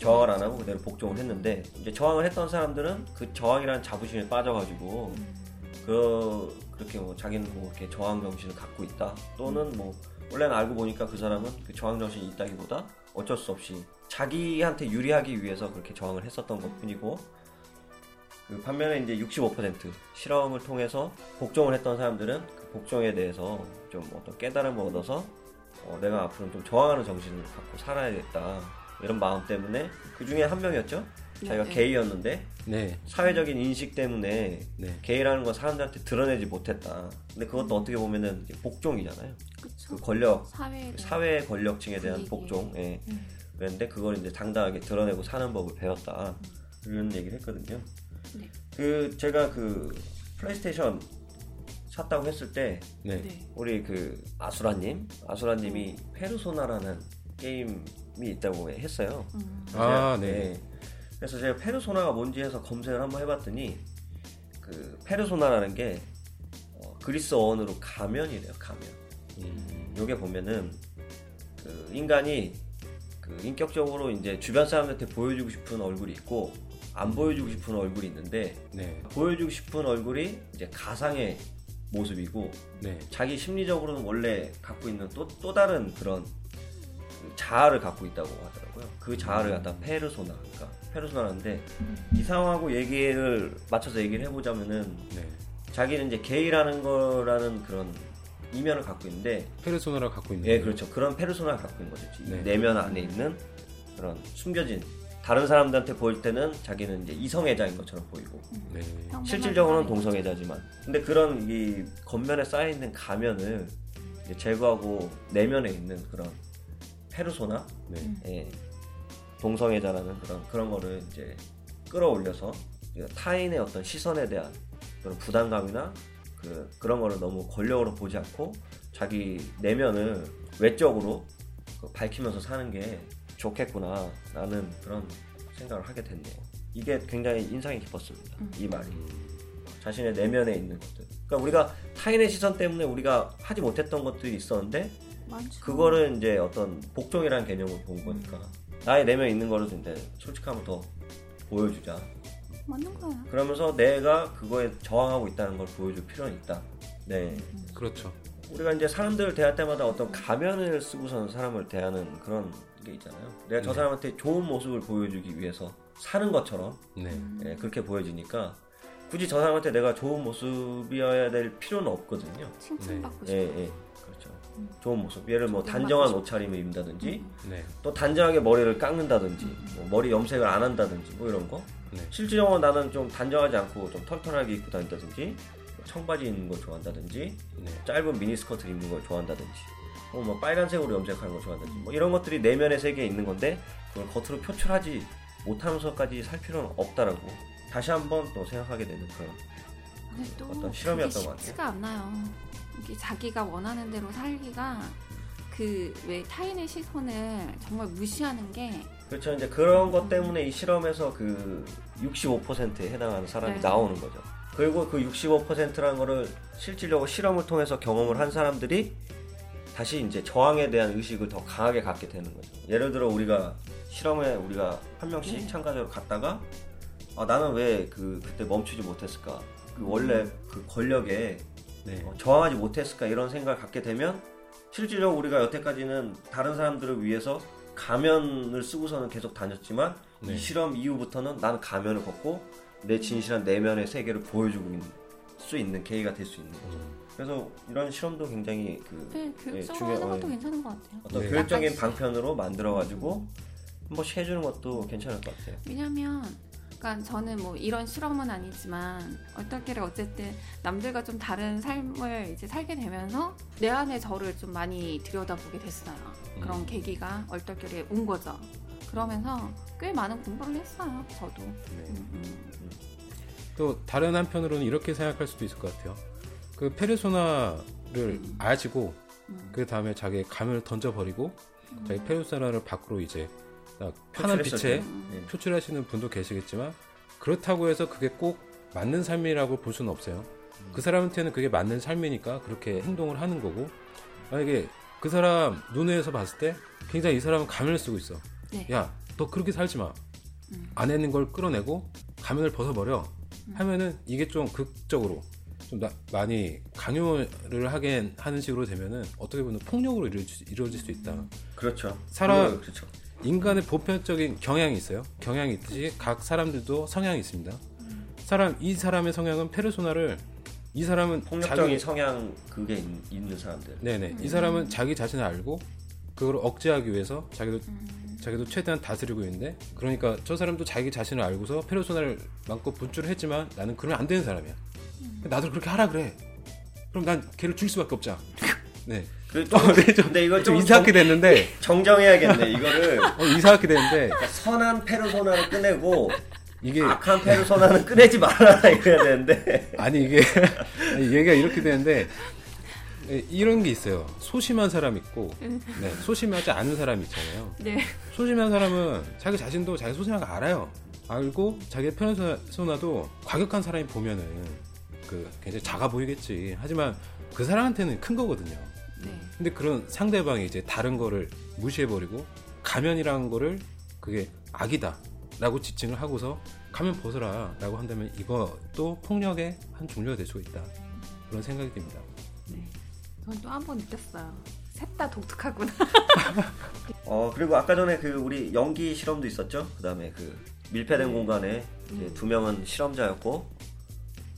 저항을 안 하고 그대로 복종을 했는데 이제 저항을 했던 사람들은 그 저항이라는 자부심에 빠져가지고 그 그렇게 뭐 자기는 뭐 이렇게 저항 정신을 갖고 있다 또는 뭐 원래는 알고 보니까 그 사람은 그 저항 정신이 있다기보다 어쩔 수 없이 자기한테 유리하기 위해서 그렇게 저항을 했었던 것뿐이고 그 반면에 이제 65% 실험을 통해서 복종을 했던 사람들은 그 복종에 대해서 좀 어떤 깨달음을 얻어서 어, 내가 앞으로는 좀 저항하는 정신을 갖고 살아야겠다 이런 마음 때문에 그 중에 한 명이었죠 자기가 네. 게이였는데 네, 사회적인 인식 때문에 네, 게이라는 건 사람들한테 드러내지 못했다 근데 그것도 어떻게 보면은 복종이잖아요 그쵸. 그 권력 사회 사회 권력층에 대한 분위기. 복종 예. 음. 그랬는데 그걸 이제 당당하게 드러내고 사는 법을 배웠다 이런 얘기를 했거든요 네. 그 제가 그 플레이스테이션 샀다고 했을 때 네, 네. 우리 그 아수라님 아수라님이 페르소나라는 게임이 있다고 했어요. 음. 아, 제가- 네. 그래서 제가 페르소나가 뭔지 해서 검색을 한번 해봤더니 그 페르소나라는 게 어, 그리스 어원으로 가면이래요 가면. 음, 요게 보면은 그 인간이 그 인격적으로 이제 주변 사람한테 보여주고 싶은 얼굴이 있고 안 보여주고 싶은 얼굴이 있는데 네, 보여주고 싶은 얼굴이 이제 가상의 모습이고 네, 자기 심리적으로는 원래 갖고 있는 또, 또 다른 그런 그 자아를 갖고 있다고 하더라고요. 그 자아를 갖다 페르소나, 그러니까 페르소나인데 이 상황하고 얘기를 맞춰서 얘기를 해보자면은 네. 자기는 이제 게이라는 거라는 그런 이면을 갖고 있는데 페르소나를 갖고 있는. 예, 거예요. 그렇죠. 그런 페르소나를 갖고 있는 거죠. 이 네. 내면 안에 있는 그런 숨겨진 다른 사람들한테 보일 때는 자기는 이제 이성애자인 것처럼 보이고 네. 평범한 실질적으로는 동성애자지만 근데 그런 이 겉면에 쌓여 있는 가면을 제거하고 내면에 있는 그런 페르소나 네. 예, 동성애자라는 그런 그런 거를 이제 끌어올려서 타인의 어떤 시선에 대한 그런 부담감이나 그 그런 거를 너무 권력으로 보지 않고 자기 내면을 외적으로 그 밝히면서 사는 게 좋겠구나 라는 그런 생각을 하게 됐네요. 이게 굉장히 인상이 깊었습니다. 이 말이 자신의 내면에 있는 것들. 그러니까 우리가 타인의 시선 때문에 우리가 하지 못했던 것들이 있었는데 많죠. 그거를 이제 어떤 복종이라는 개념을 본 거니까 나의 내면에 있는 거를 이제 솔직함을 더 보여주자. 맞는 거야. 그러면서 내가 그거에 저항하고 있다는 걸 보여줄 필요는 있다. 네. 그렇죠. 우리가 이제 사람들을 대할 때마다 어떤 가면을 쓰고서는 사람을 대하는 그런 게 있잖아요. 내가 저 네. 사람한테 좋은 모습을 보여주기 위해서 사는 것처럼 네. 예, 그렇게 보여지니까 굳이 저 사람한테 내가 좋은 모습이어야 될 필요는 없거든요. 칭찬받고 예, 싶어. 예. 그렇죠. 좋은 모습. 예를 뭐 단정한. 옷차림을 입는다든지 네. 또 단정하게 머리를 깎는다든지 뭐 머리 염색을 안 한다든지 뭐 이런 거. 네. 실질적으로 나는 좀 단정하지 않고 좀 털털하게 입고 다닌다든지 뭐 청바지 입는 걸 좋아한다든지 네. 짧은 미니스커트 입는 걸 좋아한다든지 뭐, 뭐 빨간색으로 염색하는 걸 좋아한다든지 뭐 이런 것들이 내면의 세계에 있는 건데 그걸 겉으로 표출하지 못하면서까지 살 필요는 없다라고 다시 한번 또 생각하게 되는 그런 어떤 실험이었던 것 같아요. 쉽지가 않나요. 이게 자기가 원하는 대로 살기가 그 왜 타인의 시선을 정말 무시하는 게 그렇죠 이제 그런 것 때문에 이 실험에서 그 65%에 해당하는 사람이 네. 나오는 거죠 그리고 그 65%라는 거를 실질적으로 실험을 통해서 경험을 한 사람들이 다시 이제 저항에 대한 의식을 더 강하게 갖게 되는 거죠. 예를 들어 우리가 실험에 우리가 한 명씩 네. 참가자로 갔다가 아, 나는 왜 그 그때 멈추지 못했을까? 그 원래 그 권력에 네. 어, 저항하지 못했을까 이런 생각을 갖게 되면 실질적으로 우리가 여태까지는 다른 사람들을 위해서 가면을 쓰고서는 계속 다녔지만 네. 이 실험 이후부터는 나는 가면을 벗고 내 진실한 내면의 세계를 보여주고 있는 수 있는 계기가 될 수 있는 거죠. 음. 그래서 이런 실험도 굉장히 그 네, 예, 교육적으로 중요- 하는 것도 예, 괜찮은 것 같아요. 어떤 네. 교육적인 방편으로 만들어 가지고 한 번씩 해주는 것도 괜찮을 것 같아요. 왜냐면 그러니까 저는 뭐 이런 실험은 아니지만 얼떨결에 어쨌든 남들과 좀 다른 삶을 이제 살게 되면서 내 안의 저를 좀 많이 들여다보게 됐어요. 그런 음. 계기가 얼떨결에 온 거죠. 그러면서 꽤 많은 공부를 했어요. 저도. 네. 음, 음. 또 다른 한편으로는 이렇게 생각할 수도 있을 것 같아요. 그 페르소나를 아시고 음. 그 다음에 자기 가면을 던져버리고 자기 페르소나를 밖으로 이제 딱 편한 표출했을 빛에 때. 네. 표출하시는 분도 계시겠지만 그렇다고 해서 그게 꼭 맞는 삶이라고 볼 수는 없어요. 그 사람한테는 그게 맞는 삶이니까 그렇게 행동을 하는 거고 만약에 그 사람 눈에서 봤을 때 굉장히 이 사람은 가면을 쓰고 있어. 네. 야, 너 그렇게 살지 마. 음. 안에 있는 걸 끌어내고 가면을 벗어버려. 하면은 이게 좀 극적으로 좀 나- 많이 강요를 하게 하는 식으로 되면은 어떻게 보면 폭력으로 이루어질, 이루어질 수 있다. 그렇죠. 사람- 그- 그렇죠. 인간의 보편적인 경향이 있어요. 경향이 있듯이 각 사람들도 성향이 있습니다. 사람 이 사람의 성향은 페르소나를 이 사람은 폭력적인 자기 성향 그게 있, 있는 사람들. 네네 이 사람은 자기 자신을 알고 그걸 억제하기 위해서 자기도 음. 자기도 최대한 다스리고 있는데 그러니까 저 사람도 자기 자신을 알고서 페르소나를 많고 분출을 했지만 나는 그러면 안 되는 사람이야. 나도 그렇게 하라 그래. 그럼 난 걔를 줄 수밖에 없자. [laughs] 네. 그 좀- 어, 네, 좀, 근데 이걸 좀좀 이상하게 됐는데 정, 정해야겠네 이거를 [laughs] 어, 이상하게 됐는데 그러니까 선한 페르소나를 꺼내고 이게 악한 페르소나는 꺼내지 말아라 이래야 되는데 [laughs] 아니 이게 아니, 얘가 이렇게 되는데 예, 이런 게 있어요. 소심한 사람 있고 네, 소심하지 않은 사람 있잖아요. 네. 소심한 사람은 자기 자신도 자기 소심한 거 알아요. 알고 자기의 페르소나도 과격한 사람이 보면은 그 굉장히 작아 보이겠지. 하지만 그 사람한테는 큰 거거든요. 네. 근데 그런 상대방이 이제 다른 거를 무시해버리고 가면이라는 거를 그게 악이다라고 지칭을 하고서 가면 벗어라라고 한다면 이것도 폭력의 한 종류가 될 수가 있다. 그런 생각이 듭니다. 네. 저는 또 한 번 느꼈어요. 셋 다 독특하구나. [laughs] 어 그리고 아까 전에 그 우리 연기 실험도 있었죠. 그다음에 그 밀폐된 공간에 이제 두 명은 실험자였고,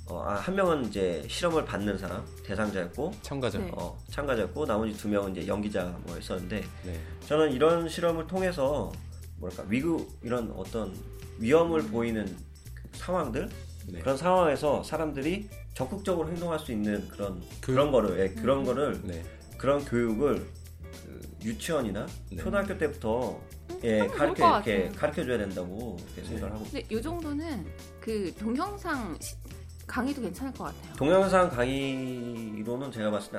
어, 아, 한 명은 이제 실험을 받는 사람 대상자였고, 참가자. 네. 어, 참가자였고 나머지 두 명은 이제 연기자 뭐였었는데 네. 저는 이런 실험을 통해서 뭐랄까 위구 이런 어떤 위험을 보이는 그 상황들 네. 그런 상황에서 사람들이 적극적으로 행동할 수 있는 그런 그- 그런 거를 예, 그런 음. 거를 네. 그런 교육을 그 유치원이나 네. 초등학교 때부터 예 음, 좋을 가르쳐 것 이렇게. 가르쳐 줘야 된다고 이렇게 생각을 하고 근데 이 정도는 그 동영상 시- 강의도 괜찮을 것 같아요. 동영상 강의로는 제가 봤을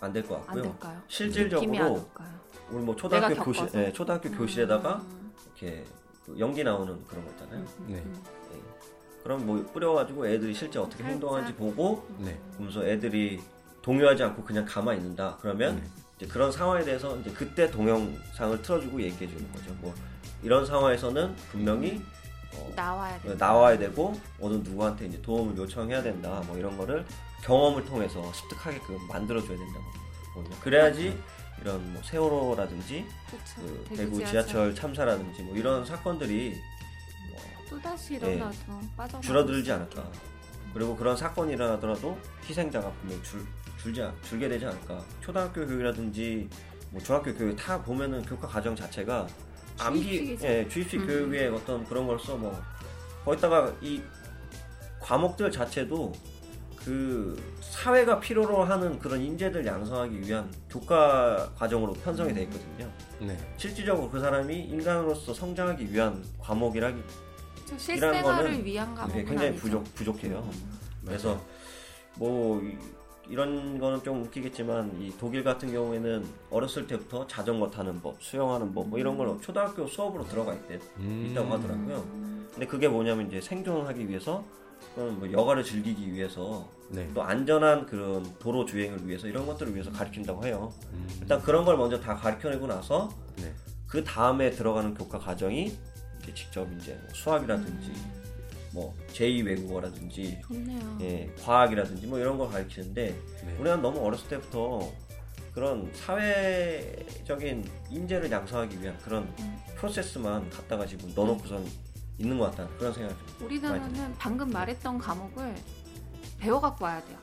때안될것안 같고요. 될까요? 안 실질적으로 올까요? 우리 뭐 초등학교 교실? 예, 초등학교 교실에다가 음, 이렇게 그 연기 나오는 그런 거 있잖아요. 음, 네. 음. 그럼 뭐 뿌려가지고 애들이 실제 어떻게 살짝. 행동하는지 보고 네. 그러면서 애들이 동요하지 않고 그냥 가만히 있는다. 그러면 네. 이제 그런 상황에 대해서 이제 그때 동영상을 틀어주고 얘기해 주는 거죠. 뭐 이런 상황에서는 분명히 어, 나와야 돼. 나와야 되고 어느 누구한테 이제 도움을 요청해야 된다. 뭐 이런 거를 경험을 통해서 습득하게끔 만들어 줘야 된다고. 그래야지 이런 뭐 세월호라든지 그 대구 지하철 참사라든지 뭐 이런 사건들이 뭐 또 다시 예, 일어나도 빠져 줄어들지 않을까. 그리고 그런 사건이 일어나더라도 희생자가 분명히 줄, 줄지, 않- 줄게 되지 않을까. 초등학교 교육이라든지 뭐 중학교 교육 다 보면은 교과 과정 자체가 암기. 예, 주입식 음. 교육의 어떤 그런 걸써 뭐 거기다가 이 과목들 자체도 그 사회가 필요로 하는 그런 인재들 양성하기 위한 교과 과정으로 편성이 돼 있거든요. 네. 실질적으로 그 사람이 인간으로서 성장하기 위한 과목이라기 실생활을 거는 위한 과목은 네, 굉장히 아니죠. 부족 부족해요. 음. 그래서 뭐 이- 이런 거는 좀 웃기겠지만 이 독일 같은 경우에는 어렸을 때부터 자전거 타는 법, 수영하는 법 뭐 이런 걸 초등학교 수업으로 들어가 있대 음. 있다고 하더라고요. 근데 그게 뭐냐면 이제 생존하기 위해서 또는 뭐 여가를 즐기기 위해서 네. 또 안전한 그런 도로 주행을 위해서 이런 것들을 위해서 가르친다고 해요. 음. 일단 그런 걸 먼저 다 가르쳐내고 나서 네. 그 다음에 들어가는 교과 과정이 직접 이제 뭐 수학이라든지 뭐 제2 외국어라든지 좋네요. 예, 과학이라든지 뭐 이런 걸 가르치는데 네. 우리는 너무 어렸을 때부터 그런 사회적인 인재를 양성하기 위한 그런 음. 프로세스만 갖다가 지금 넣어놓고선 있는 것 같다 그런 생각이 좀 우리 나라는 방금 말했던 과목을 배워갖고 와야 돼요.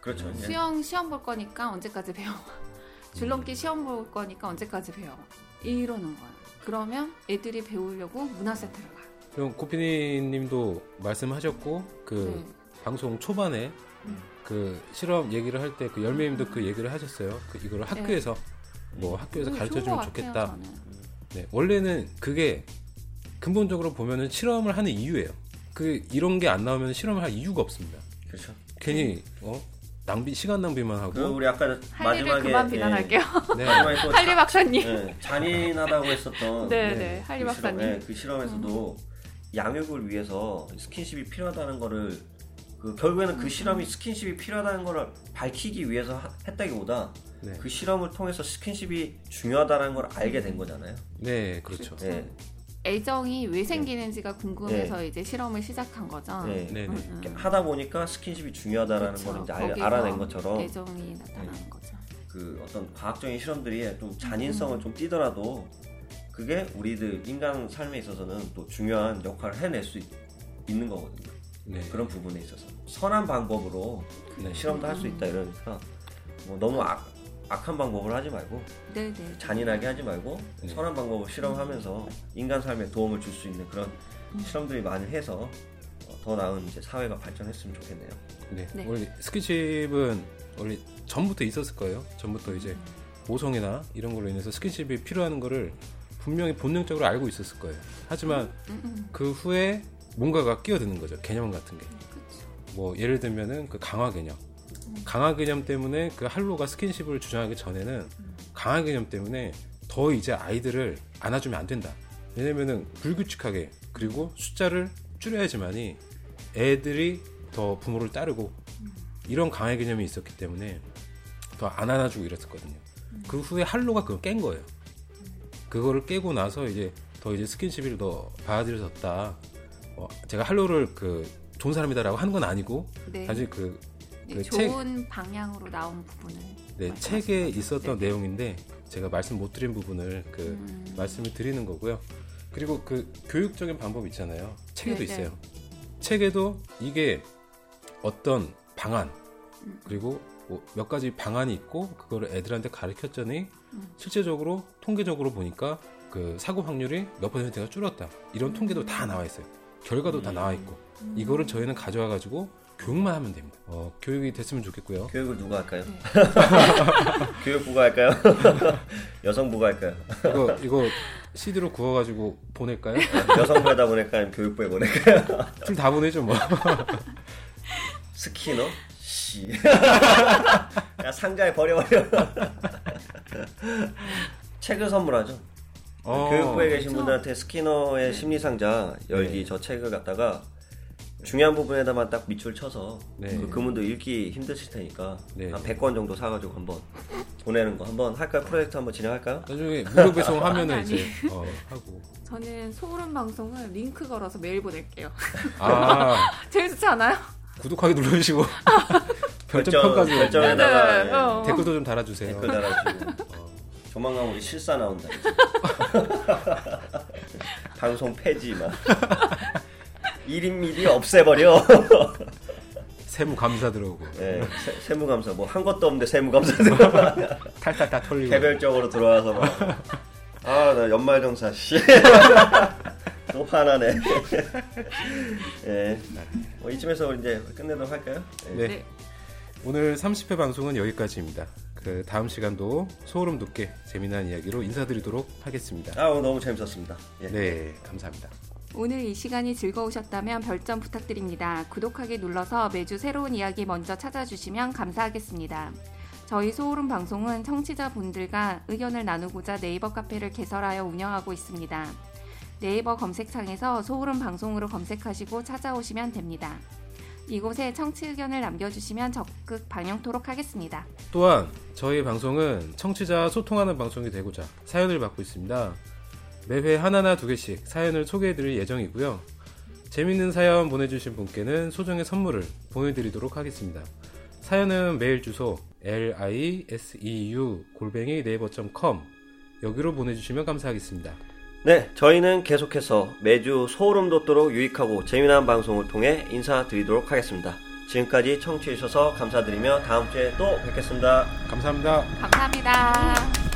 그렇죠. 예. 수영 시험 볼 거니까 언제까지 배워? 줄넘기 시험 볼 거니까 언제까지 배워? 이러는 거야. 그러면 애들이 배우려고 문화센터를 가요. 그럼 고피디님도 말씀하셨고 그 네. 방송 초반에 음. 그 실험 얘기를 할 때 그 열매님도 그 얘기를 하셨어요. 그 이거를 학교에서 뭐 학교에서 그거 가르쳐 주면 것 같아요, 좋겠다. 저는. 네, 원래는 그게 근본적으로 보면은 실험을 하는 이유예요. 그 이런 게 안 나오면 실험을 할 이유가 없습니다. 그렇죠. 괜히 어 낭비 시간 낭비만 하고 그 우리 아까 마지막에 그만 예, 비난할게요. [laughs] 네. 마지막에 또 할리 박사님. 예, 잔인하다고 했었던 네, 네. 네. 할리 그 박사님. 예, 그 실험에서도 양육을 위해서 스킨십이 필요하다는 거를 그 결국에는 음. 그 실험이 스킨십이 필요하다는 거를 밝히기 위해서 하- 했다기보다 네. 그 실험을 통해서 스킨십이 중요하다는 걸 알게 된 거잖아요. 네, 그렇죠. 예, 애정이 왜 생기는지가 궁금해서 이제 실험을 시작한 거죠. 예. 네, 네. 음, 음. 하다 보니까 스킨십이 중요하다라는 그쵸. 걸 이제 알, 알아낸 것처럼 애정이 나타나는 거죠. 그 어떤 과학적인 실험들이 좀 잔인성을 좀 띠더라도 그게 우리들 인간 삶에 있어서는 또 중요한 역할을 해낼 수 있, 는 거거든요. 네. 그런 부분에 있어서 선한 방법으로 네. 실험도 할 수 있다 이러니까 뭐 너무 악, 악한 방법을 하지 말고 네, 네. 잔인하게 하지 말고 네. 선한 방법을 실험하면서 인간 삶에 도움을 줄 수 있는 그런 실험들이 많이 해서 어, 더 나은 이제 사회가 발전했으면 좋겠네요. 네. 네. 원래 스킨십은 원래 전부터 있었을 거예요. 전부터 이제 모성애나 이런 걸로 인해서 스킨십이 필요한 거를 분명히 본능적으로 알고 있었을 거예요. 하지만 음, 음. 그 후에 뭔가가 끼어드는 거죠. 개념 같은 게. 뭐 예를 들면은 그 강화 개념. 강화 개념 때문에 그 할로가 스킨십을 주장하기 전에는 강화 개념 때문에 더 이제 아이들을 안아주면 안 된다. 왜냐면은 불규칙하게 그리고 숫자를 줄여야지만이 애들이 더 부모를 따르고 이런 강화 개념이 있었기 때문에 더 안 안아주고 이랬었거든요. 그 후에 할로가 그걸 깬 거예요. 그거를 깨고 나서 이제 더 이제 스킨십을 더 받아들여졌다. 어, 제가 할로를 그 좋은 사람이다라고 하는 건 아니고 네. 사실 그그 책, 좋은 방향으로 나온 부분을 네, 책에. 있었던 네. 내용인데 제가 말씀 못 드린 부분을 그 음. 말씀을 드리는 거고요. 그리고 그 교육적인 방법 있잖아요. 책에도 네, 네. 있어요. 책에도 이게 어떤 방안 음. 그리고 뭐 몇 가지 방안이 있고 그거를 애들한테 가르쳤더니 음. 실제적으로 통계적으로 보니까 그 사고 확률이 몇 퍼센트가 줄었다. 이런 통계도 음. 다 나와 있어요. 결과도 다 나와 있고 이거를 저희는 가져와 가지고 교육만 하면 됩니다. 어, 교육이 됐으면 좋겠고요. 교육을 누가 할까요? 네. [laughs] 교육부가 할까요? [laughs] 여성부가 할까요? 이거 이거 CD로 구워가지고 보낼까요? [laughs] 여성부에다 보낼까요? 교육부에 보낼까요? 둘 다 보내죠 뭐. 스키너? 씨. 야, 상자에 버려버려. [laughs] 책을 선물하죠. 어, 교육부에 계신 그렇죠. 분들한테 스키너의 심리상자 열기 네. 저 책을 갖다가 중요한 부분에다만 딱 밑줄 쳐서 네. 그 그분도 읽기 힘드실 테니까 네. 한 100권 정도 사가지고 한번 보내는 거 한번 할까요? 프로젝트 한번 진행할까요? 나중에 무료 배송 하면은 아니, 이제 어, 하고. 저는 소름 방송을 링크 걸어서 메일 보낼게요. 아 [laughs] 재밌지 않아요? 구독하기 눌러주시고 [laughs] 별점 결정, 평가도 결정에다가 네, 예, 어. 댓글도 좀 달아주세요. 댓글 달아주고 어, 조만간 우리 실사 나온다 이제. [laughs] 방송 폐지 막 [laughs] 1인 미리 없애버려 세무 감사 들어오고 예, 세, 세무 감사 뭐 한 것도 없는데 세무 감사 들어가 탈탈 다 털리고. 개별적으로 들어와서 막. 아, 나 연말정사, 씨. 또 화나네. [laughs] 예. 뭐 이쯤에서 이제 끝내도록 할까요? 예. 네. 네. 오늘 30회 방송은 여기까지입니다. 그 다음 시간도 소름 돋게 재미난 이야기로 인사드리도록 하겠습니다. 아, 오늘 너무 재밌었습니다. 예. 네, 감사합니다. 오늘 이 시간이 즐거우셨다면 별점 부탁드립니다. 구독하기 눌러서 매주 새로운 이야기 먼저 찾아주시면 감사하겠습니다. 저희 소울음 방송은 청취자분들과 의견을 나누고자 네이버 카페를 개설하여 운영하고 있습니다. 네이버 검색창에서 소울음 방송으로 검색하시고 찾아오시면 됩니다. 이곳에 청취 의견을 남겨주시면 적극 반영토록 하겠습니다. 또한 저희 방송은 청취자 소통하는 방송이 되고자 사연을 받고 있습니다. 매회 하나나 두 개씩 사연을 소개해드릴 예정이고요. 재밌는 사연 보내주신 분께는 소정의 선물을 보내드리도록 하겠습니다. 사연은 메일 주소 liseu 골뱅이 네이버.com 여기로 보내주시면 감사하겠습니다. 네, 저희는 계속해서 매주 소름 돋도록 유익하고 재미난 방송을 통해 인사드리도록 하겠습니다. 지금까지 청취해주셔서 감사드리며 다음 주에 또 뵙겠습니다. 감사합니다. 감사합니다.